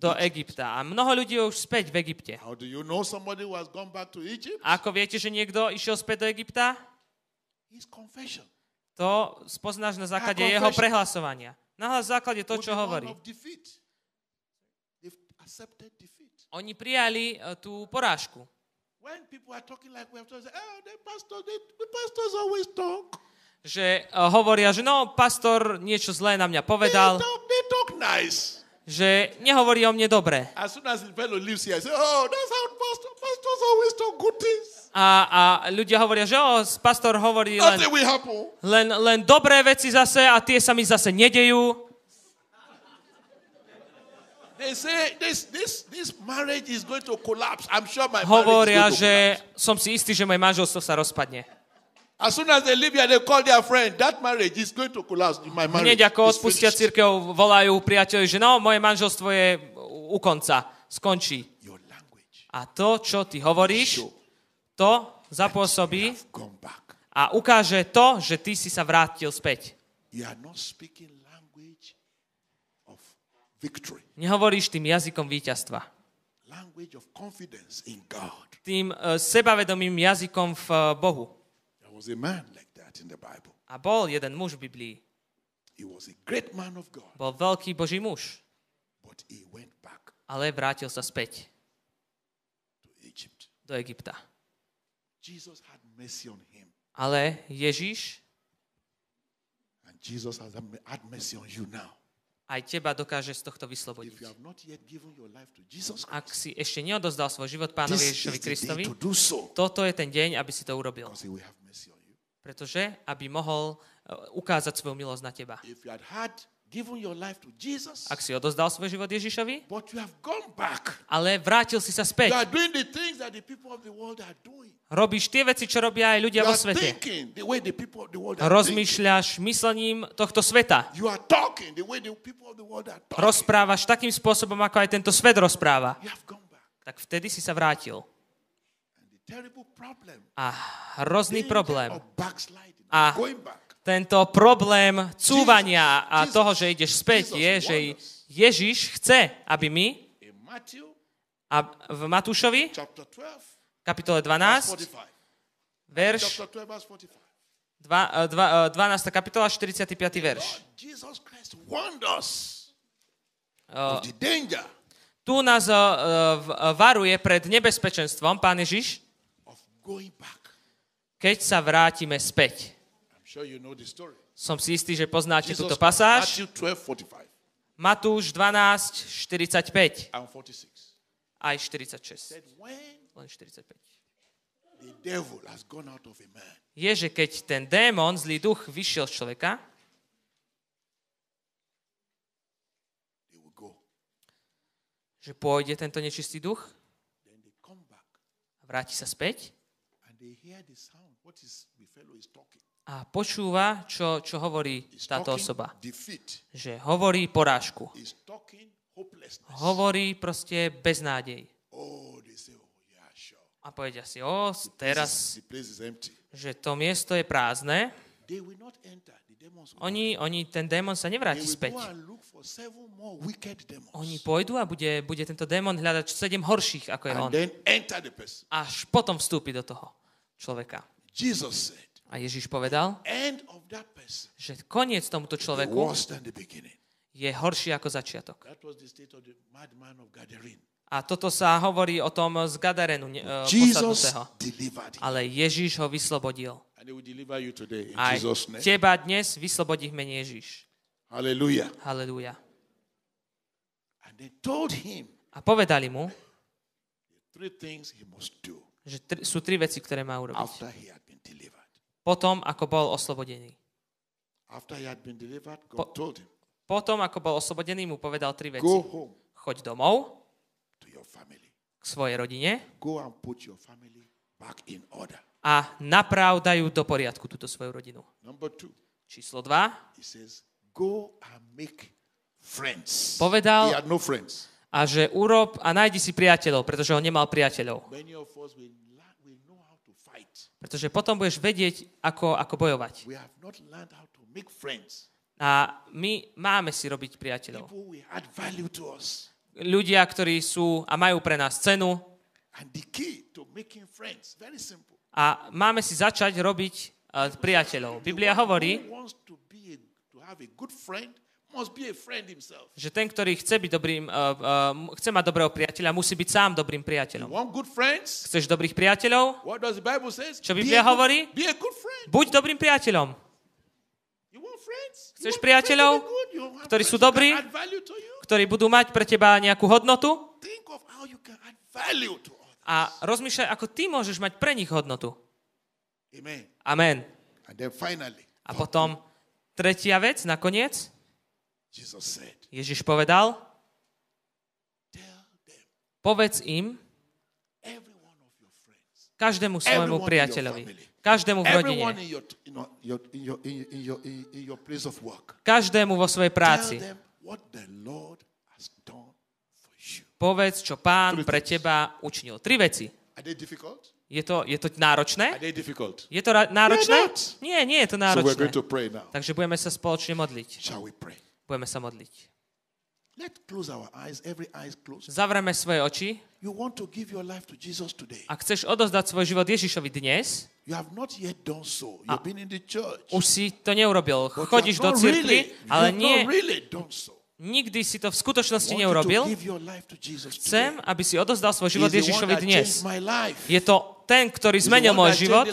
do Egypt. Egypta. A mnoho ľudí je už späť v Egypte. Ako viete, že niekto išiel späť do Egypta? To spoznáš na základe jeho prehlasovania. Na základe to, čo hovorí. Accepted defeat. Oni prijali e, tú porážku. When people are talking like we have to say, oh, the pastor, the, the pastors always talk. Že e, hovoria, že no, pastor niečo zlé na mňa They povedal, talk, they talk nice. že nehovorí o mne dobre. Oh, pastors. A, a ľudia hovoria, že o, pastor hovorí len, len, len dobré veci zase a tie sa mi zase nedejú. They say this, this, this marriage is going to collapse. I'm sure my Hovoria, marriage is going to že collapse. som si istý, že moje manželstvo sa rozpadne. As soon as they leave here, they call their friend. That marriage is going to collapse. My marriage Hneď ako is odpustia finished. církev, volajú priateľi, že no, moje manželstvo je u konca, skončí. Your language A to, čo ty hovoríš, show to zapôsobí have gone back. a ukáže to, že ty si sa vrátil späť. You are not speaking victory, Nehovoríš tým jazykom víťazstva. language of confidence in God. Tým e, sebavedomým jazykom v e, Bohu. There was a man like that in the Bible. A bol jeden muž v Biblii. He was a great man of God, Bol veľký Boží muž, but he went back ale vrátil sa späť to Egypt. do Egypta. Jesus had mercy on him, Ale Ježiš and Jesus has had mercy on you now. Aj teba dokáže z tohto vyslobodiť. Ak si ešte neodozdal svoj život pánovi Ježišovi Kristovi, toto je ten deň, aby si to urobil. Pretože, aby mohol e, ukázať svoju milosť na teba. You given your life to Jesus, Ak si odozdal svoj život Ježišovi, but you have gone back, ale vrátil si sa you späť. are doing the things that the people of the world are doing. Robíš tie veci, čo robia aj You ľudia vo are svete. thinking the way the people of the world are thinking. Rozmýšľaš myslením tohto sveta. You are talking the way the people of the world are talking. Rozprávaš takým spôsobom, ako aj tento svet rozpráva. You have gone back. Tak vtedy si sa vrátil. And the terrible problem. A hrozný problém. A. tento problém cúvania a toho, že ideš späť, je, že. Ježiš chce, aby my, a v Matúšovi, chapter 12, kapitole verse 12, 45. verš Chapter 12, verse 45. dva, e, dva, e, 12. kapitola, 45. verš. Tu nás e, e, v- e, varuje pred nebezpečenstvom, pán Ježiš, keď sa vrátime späť. Som si istý, že poznáte túto pasáž. Matthew 12, 45 Matúš 12, 45 and 46. aj 46. Said when Len 45. the devil has gone out of a man, Je, že keď ten démon, zlý duch, vyšiel z človeka, že pôjde tento nečistý duch Then they come back a vráti sa späť a počúva, čo, čo hovorí táto osoba. Že hovorí porážku. Hovorí proste beznádej. Oh, oh. A povedia si, o, teraz, že to miesto je prázdne, oni, oni, ten démon sa nevráti späť. Oni pôjdu a bude, bude tento démon hľadať sedem horších, ako je on. Až potom vstúpi do toho človeka. Jesus said, A Ježiš povedal, že koniec tomuto človeku je horší ako začiatok. A toto sa hovorí o tom z Gadarenu, e, posadnutého. Ale Ježiš ho vyslobodil. Name. teba dnes vyslobodí v mene Ježiš. Him A povedali mu, že tri, sú tri veci, ktoré má urobiť. Potom, ako bol oslobodený. Po- Potom, ako bol oslobodený, mu povedal tri veci. Choď domov k svojej rodine a naprav dajú do poriadku túto svoju rodinu. Číslo 2. he says, go and make friends. Povedal- no. A že urob a nájdi si priateľov, pretože on nemal priateľov. Many of us will, la- will know how to fight. Pretože potom budeš vedieť, ako, ako bojovať. A my máme si robiť priateľov. Ľudia, ktorí sú a majú pre nás cenu a máme si začať robiť uh, priateľov. Biblia hovorí, Be good must be a friend himself. že ten, ktorý chce byť dobrým, uh, uh, chce mať dobrého priateľa, musí byť sám dobrým You priateľom. want good friends? Chceš dobrých priateľov? What does the Bible say? Čo Be Biblia good- hovorí? Be a good friend. Buď dobrým priateľom. You want friends? You Chceš want priateľov, friends be good? You ktorí sú dobrí? you? ktorí budú mať pre teba nejakú hodnotu Think of how you can add value to others. a rozmýšľaj, ako ty môžeš mať pre nich hodnotu. Amen. Amen. And then finally, A potom tretia vec, nakoniec, Ježiš povedal, povedz im, každému svojmu priateľovi, každému v rodine, každému vo svojej práci. Povedz, čo pán pre teba učinil. Tri veci. Je to, je to náročné? Je to náročné? Nie, nie je to náročné. Takže budeme sa spoločne modliť. Budeme sa modliť. Let's close our eyes, every eye is closed. Zavreme svoje oči. You want to give your life to Jesus today. Ak chceš odozdať svoj život Ježišovi dnes, You have not yet done so. You've been in the church. už si to neurobil. But Chodíš do cirkvi, really, ale nie, not really done so. nikdy si to v skutočnosti neurobil. Chcem, aby si odozdal svoj život Ježišovi dnes. Je to ten, ktorý zmenil môj život.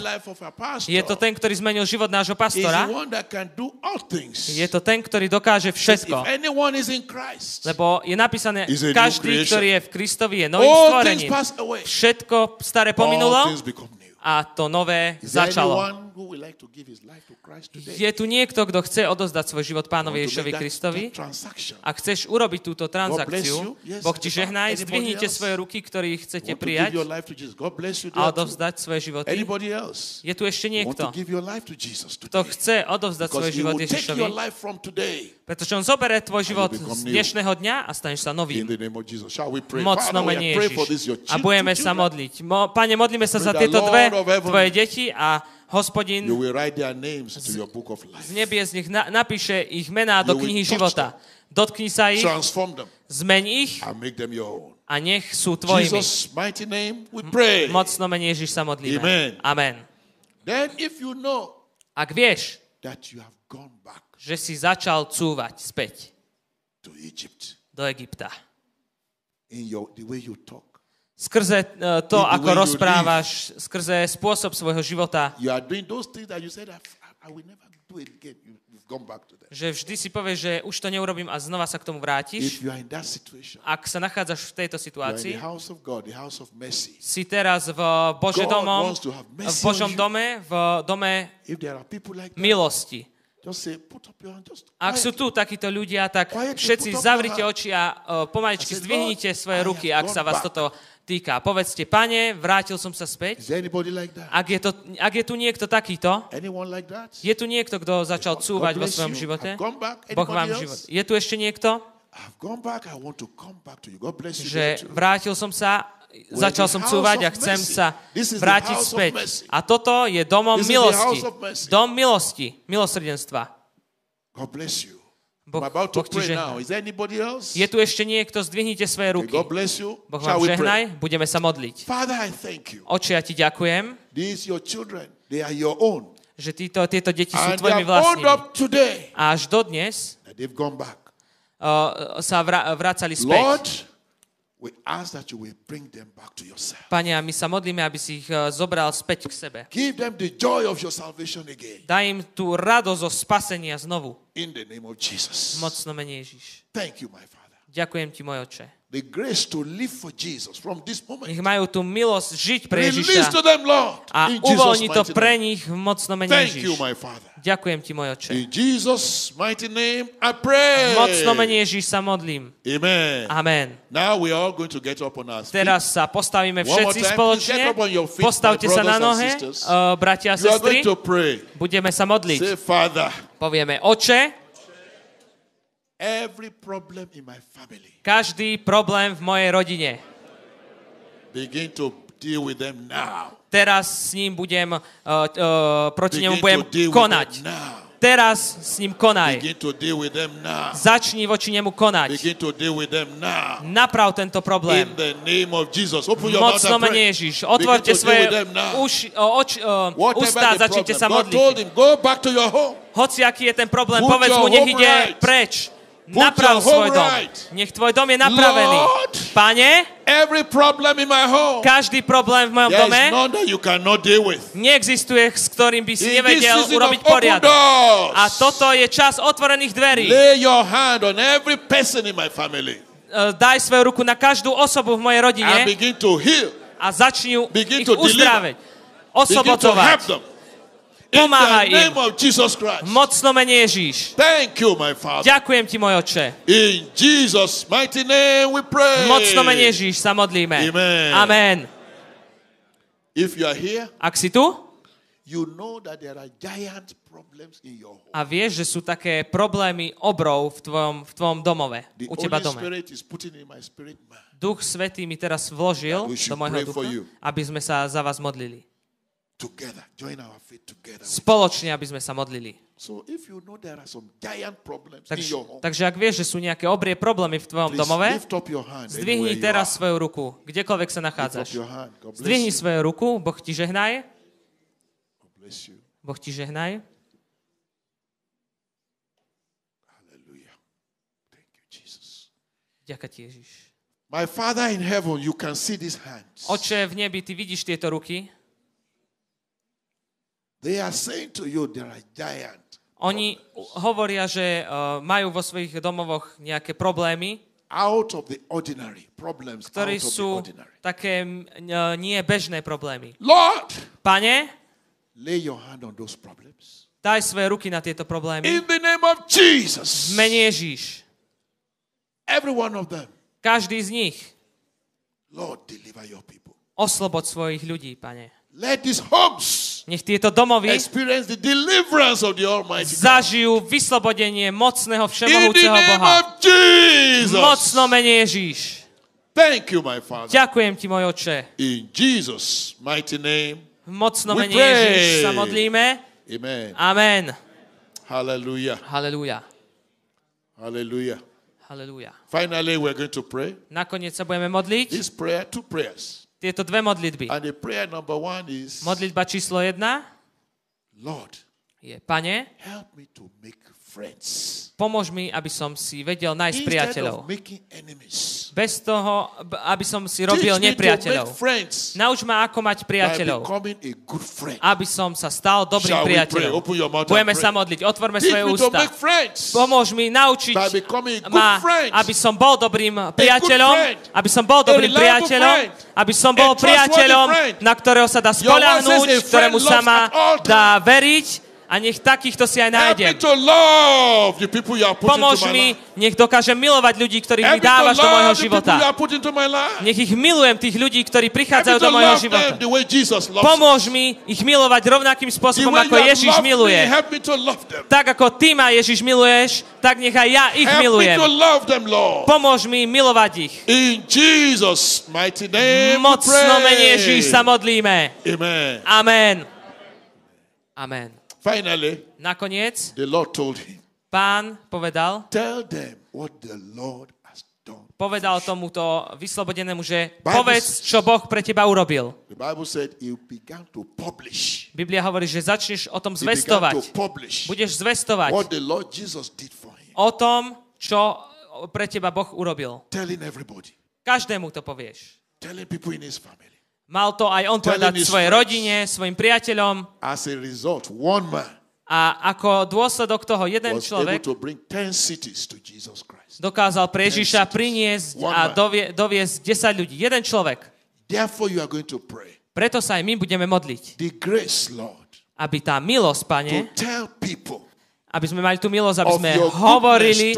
Je to ten, ktorý zmenil život nášho pastora. Je to ten, ktorý dokáže všetko. Lebo je napísané, každý, ktorý je v Kristovi, je novým stvorením. Všetko staré pominulo a to nové začalo. Je tu niekto, kto chce odozdať svoj život pánovi that- Kristovi? Ak chceš urobiť túto transakciu, Boh ti žehnaj, else? zdvihnite svoje ruky, ktorí chcete prijať a odovzdať svoje životy. Je tu ešte niekto, kto chce odovzdať svoj život Ježišovi, pretože on zoberie tvoj život z dnešného dňa a staneš sa novým. Mocno menej Ježiš. A budeme sa modliť. Mo, Pane, modlíme sa za tieto dve tvoje deti a hospodin will write their names to your book of life. z nebie z nich na, napíše ich mená do knihy života. Dotkni sa ich, Transform them zmeň ich and make them your own. a nech sú tvojimi. Jesus' mighty name we pray. Mocno menej Ježiš sa modlíme. Amen. Amen. Then if you know Ak vieš, that you have gone back že si začal cúvať späť to Egypt do Egypta, in your the way you talk, skrze eh, to, ako rozprávaš, skrze spôsob svojho života, že vždy si povieš, že už to neurobím a znova sa k tomu vrátiš. Ak sa nachádzaš v tejto situácii, si teraz v Bože domom, v Božom dome, v dome milosti. Ak sú tu takíto ľudia, tak všetci zavrite oči a uh, pomaličky zdvihnite svoje ruky, ak sa vás toto týka. Povedzte, pane, vrátil som sa späť. Like? Ak je, to, ak je tu niekto takýto, like je tu niekto, kto začal cúvať vo svojom you. živote, back. Boh vám Anybody život. else? Je tu ešte niekto, back. Že vrátil som sa, začal som cúvať a chcem sa vrátiť späť. A toto je domom milosti. Dom milosti, milosrdenstva. God bless you. Boh, I'm about to boh ti pray žehná. now. Is there anybody else? Je tu ešte niekto, zdvihnite svoje ruky. God bless you. Boh vám žehnaj, budeme sa modliť. Father, I thank you. Oče, ja ti ďakujem, These your children. They are your own. že títo, tieto deti sú tvojimi vlastnými. A až dodnes uh, sa vra- vracali späť. We ask that you will bring them back to yourself. Pane, a my sa modlíme, aby si ich uh, zobral späť k sebe. Give them the joy of your salvation again. Daj im tú radosť zo spasenia znovu. In the name of Jesus. Mocno menej Ježiš. Thank you, my Father. Ďakujem ti, môj oče. The grace to live for Jesus from this moment. Nech majú tú milosť žiť pre Ježiša to them, Lord. a uvoľni to pre nich v mocno menej Thank Ježiš. you, my Father. Ďakujem ti, môj oče. In Jesus' mighty name, I pray. Mocno menej Ježiš sa modlím. Amen. Amen. Now we are going to get up on our feet. Teraz sa postavíme všetci time, spoločne. feet, Postavte sa na nohe, uh, bratia a sestry. Budeme sa modliť. Say, Father, Povieme, oče, every problem in my family, každý problém v mojej rodine. begin to deal with them now. Teraz s ním budem, uh, uh, proti Begin nemu budem konať. Teraz s ním konaj. Begin to deal with them now. Začni voči nemu konať. Begin to deal with them now. Naprav tento problém. Mocno pray. Ježiš. Otvorte svoje uši, oč, Whatever ústa, začnite sa modliť. Hoci aký je ten problém, povedz mu, nech ide preč. Put Naprav your svoj dom. Nech tvoj dom je napravený. Pane, every problem in my home, každý problém v mojom there dome neexistuje, s ktorým by si nevedel urobiť poriadok. A toto je čas otvorených dverí. lay your hand on every person in my family E, Daj svoju ruku na každú osobu v mojej and rodine begin to heal, a začni ju ich uzdraviť. begin Pomáhaj im. Mocno menej Ježíš. Ďakujem ti, môj oče. In Jesus' mighty name we pray. Mocno menej Ježíš sa modlíme. Amen. Amen. If you are here, Ak si tu you know that there are giant problems in your home. a vieš, že sú také problémy obrov v tvojom, v tvojom domove, The u teba dome. Spirit. Duch Svetý mi teraz vložil do môjho ducha, aby sme sa za vás modlili. Together, join our faith together. Spoločne, aby sme sa modlili. So if you know there are some giant problems in Takže, your home, takže ak vieš, že sú nejaké obrie problémy v tvojom domove, zdvihni teraz svoju ruku, kdekoľvek sa nachádzaš. Zdvihni svoju ruku, Boh ti žehnaj. Boh ti žehnaj. Ďakujem ti, Ježiš. My Father in heaven, you can see these hands. Oče v nebi, ty vidíš tieto ruky. They are saying to you, there are giant. Oni hovoria, že uh, majú vo svojich domovoch nejaké problémy, Out of the ordinary. Problems ktoré sú ordinary. také n- nie bežné problémy. Lord, Pane, Lay your hand on those problems. Daj svoje ruky na tieto problémy. In the name of Jesus. V mene Ježíš. Every one of them. Každý z nich. Lord, deliver your people. Oslobod svojich ľudí, pane. Let these homes Nech tieto domovy experience the deliverance of the Almighty zažijú vyslobodenie mocného všemohúceho Boha. Mocno mene Ježíš. Thank you, my Father. Ďakujem ti, môj oče. In Jesus' mighty name. V mocno mene. Ježíš sa modlíme. Amen. Amen. Hallelujah. Halelúja. Hallelujah. Halelúja. Finally, we're going to pray. Nakoniec sa budeme modliť. This prayer, two prayers. Tieto dve modlitby. And the prayer number one is Modlitba číslo jedna Lord, je, pane, help me to make friends. pomôž mi, aby som si vedel nájsť priateľov. Bez toho, aby som si robil nepriateľov. Nauč ma, ako mať priateľov. Aby som sa stal dobrým priateľom. Budeme sa modliť. Otvorme svoje ústa. Pomôž mi naučiť ma, aby som bol dobrým priateľom, aby som bol dobrým priateľom, aby som bol priateľom, na ktorého sa dá spoľahnúť, ktorému sa má dá veriť a nech takýchto si aj nájdem. Pomôž mi, nech dokážem milovať ľudí, ktorých mi dávaš do môjho života. Nech ich milujem, tých ľudí, ktorí prichádzajú do môjho života. Pomôž mi ich milovať rovnakým spôsobom, ako Ježiš miluje. Tak ako ty ma, Ježiš, miluješ, tak nech aj ja ich milujem. Pomôž mi milovať ich. Mocno mene Ježíš sa modlíme. Amen. Amen. Amen. Finally, Nakoniec the Lord told him, pán povedal, tell them what the Lord has done. povedal tomuto vyslobodenému, že povedz, čo Boh pre teba urobil. The Bible said he began to publish. Biblia hovorí, že začneš o tom zvestovať. Budeš zvestovať what the Lord Jesus did for him. o tom, čo pre teba Boh urobil. Telling everybody, Každému to povieš. telling people in his family. Mal to aj on povedať svojej rodine, svojim priateľom As a result, one man a ako dôsledok toho jeden človek to bring 10 cities to Jesus Christ. dokázal pre Ježiša priniesť a dovie, doviesť 10 ľudí. Jeden človek. Therefore, you are going to pray. Preto sa aj my budeme modliť. The grace, Lord, Aby tá milosť, pane, aby sme mali tú milosť, aby sme hovorili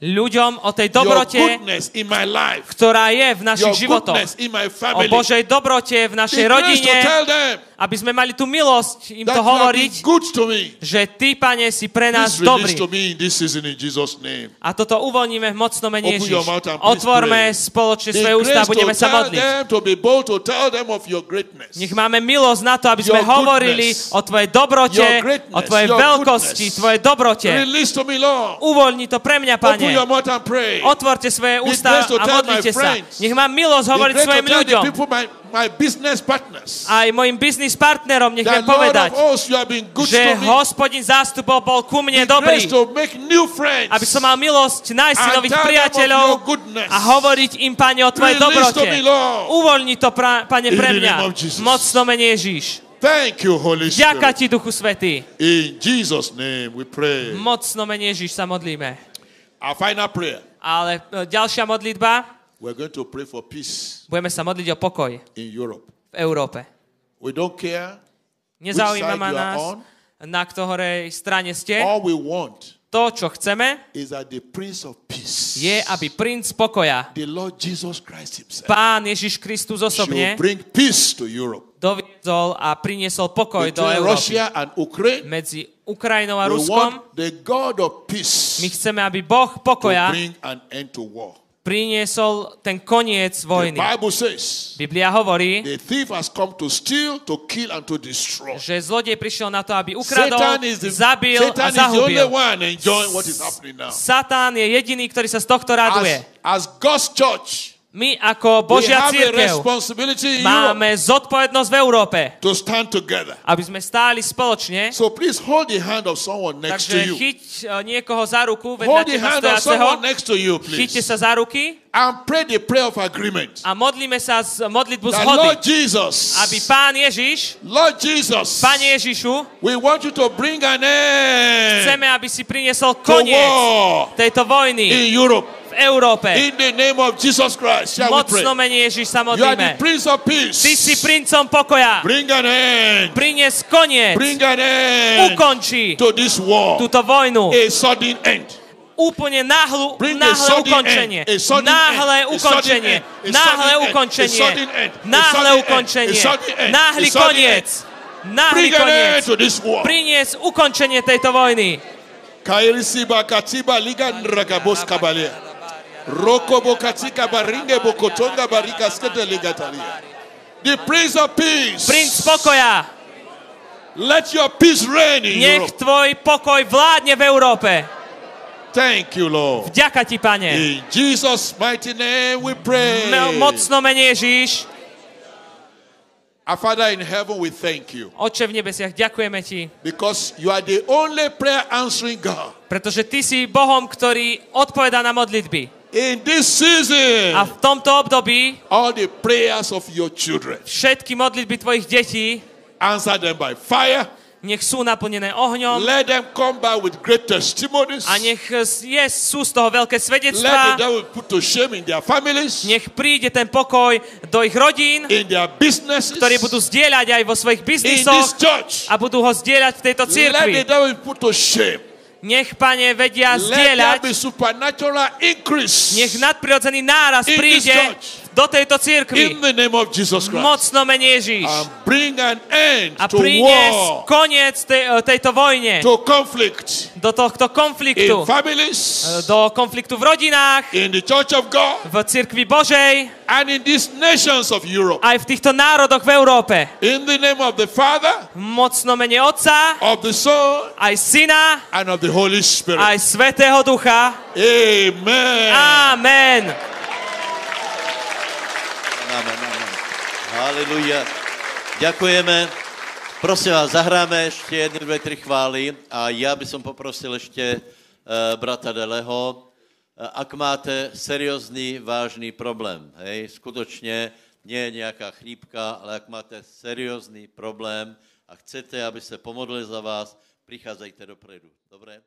goodness to me, ľuďom o tej your dobrote, goodness in my life, ktorá je v your našich životoch. goodness in my O family. Božej dobrote v našej Aby sme mali tú milosť im to hovoriť, že Ty, Pane, si pre nás dobrý. A toto uvoľníme v mocnom mene Ježiš. Otvorme spoločne svoje ústa a budeme sa modliť. Nech máme milosť na to, aby sme hovorili o Tvojej dobrote, o Tvojej veľkosti. Tvojej dobrote. Uvoľni to pre mňa, Pane. Otvorte svoje ústa a modlite sa. Nech mám milosť hovoriť svojim ľuďom. Aj mojim biznis partnerom nech That viem Lord of povedať, hosts, že hospodin zástupov bol ku mne dobrý. Aby som mal milosť nájsť si nových priateľov a hovoriť im, Pane, o Tvojej dobrote. Uvoľni to, pra, Pane, pre mňa. Mocno mene Ježíš. Thank you, Holy Ďaká Spirit. Ti, Duchu Svetý. In Jesus' name we pray. Mocno mene Ježíš sa modlíme. Our final prayer. Ale e, ďalšia modlitba, We're going to pray for peace budeme sa modliť o pokoj in Europe. v Európe. We don't care. Nezaujíma ma nás, on? na ktorej strane ste. All we want To, čo chceme, is that the Prince of Peace, je, aby princ pokoja, the Lord Jesus Christ Himself, Pán Ježiš Kristus osobne, bring peace to Europe. doviezol a priniesol pokoj do Európy. Russia and Ukraine, Medzi Ukrajinou a Ruskom the God of peace my chceme, aby Boh to pokoja bring an end to war. Priniesol ten koniec The vojny. Bible says Biblia hovorí, the thief has come to steal, to kill, and to destroy. že zlodej prišiel na to, aby ukradol, Satan is the, zabil Satan a is the only zahubil. one enjoying what is happening now. Satán je jediný, ktorý sa z tohto raduje. As, as God's church, My ako Božia církev máme zodpovednosť v Európe, to stand together. aby sme stáli spoločne. So please hold the hand of someone next to Takže you. chyť e, niekoho za ruku, vedľa Hold teba stojaceho, next to you, chyťte please. sa za ruky And pray the prayer of agreement. a modlíme sa z modlitbu zhody, Lord Jesus, aby Pán Ježiš, Lord Jesus, Pane Ježišu, we want you to bring an end chceme, aby si priniesol to koniec tejto vojny in Europe. V Európe. In the name of Jesus Christ, shall? Mocno mene Ježiš sa You are the modlíme. Prince of Peace. Ty si princom pokoja. Bring an end. Prinies koniec. Bring an end Ukončí to this war. túto vojnu. A sudden end. Úplne náhlu, náhle ukončenie. Náhle ukončenie. Náhle ukončenie. Náhle ukončenie. Náhly koniec. Náhly koniec. Prinies ukončenie tejto vojny. Kairisiba katiba liga nrakabos kabalia. Roko bokatika baringe bokotonga barika skete ligatalia. The Prince of Peace. Princ pokoja. Let your peace reign in Nech Europe. tvoj pokoj vládne v Európe. Thank you, Lord. Vďaka ti, pane. In Jesus' mighty name we pray. Mocno mene Ježíš. Our Father in heaven, we thank you Oče v nebesiach, ďakujeme ti, because you are the only prayer answering God. pretože ty si Bohom, ktorý odpovedá na modlitby. In this season, A v tomto období all the prayers of your children, všetky modlitby tvojich detí answer them by fire. nech sú naplnené ohňom Let them come back with great testimonies. a nech je, sú z toho veľké Let the svedectvá. devil put to shame in their families, Nech príde ten pokoj do ich rodín, in their businesses, ktorí budú zdieľať aj vo svojich in this biznisoch church. a budú ho zdieľať v tejto Let the cirkvi. devil put to shame. Nech, pane, vedia zdieľať, nech nadprirodzený náraz príde. Do tejto cirkvi. in the name of Jesus Christ. Mocno mene Ježíš. And bring an end A prinies koniec tej, tejto vojne, to conflict do tohto in konfliktu, families, do konfliktu v rodinách, in the church of God, v cirkvi Božej, and in these nations of Europe. aj v týchto národoch v Európe. In the name of the Father, mocno mene Otca, of the Son, aj Syna, and of the Holy Spirit. aj Svetého Ducha. Amen. Amen. Amen, amen. Haleluja. Ďakujeme. Prosím vás, zahráme ešte jedny, dve, tri chvály a ja by som poprosil ešte uh, brata Deleho, uh, ak máte seriózny, vážny problém, hej, skutočne nie je nejaká chrípka, ale ak máte seriózny problém a chcete, aby se pomodli za vás, prichádzajte dopredu. Dobre?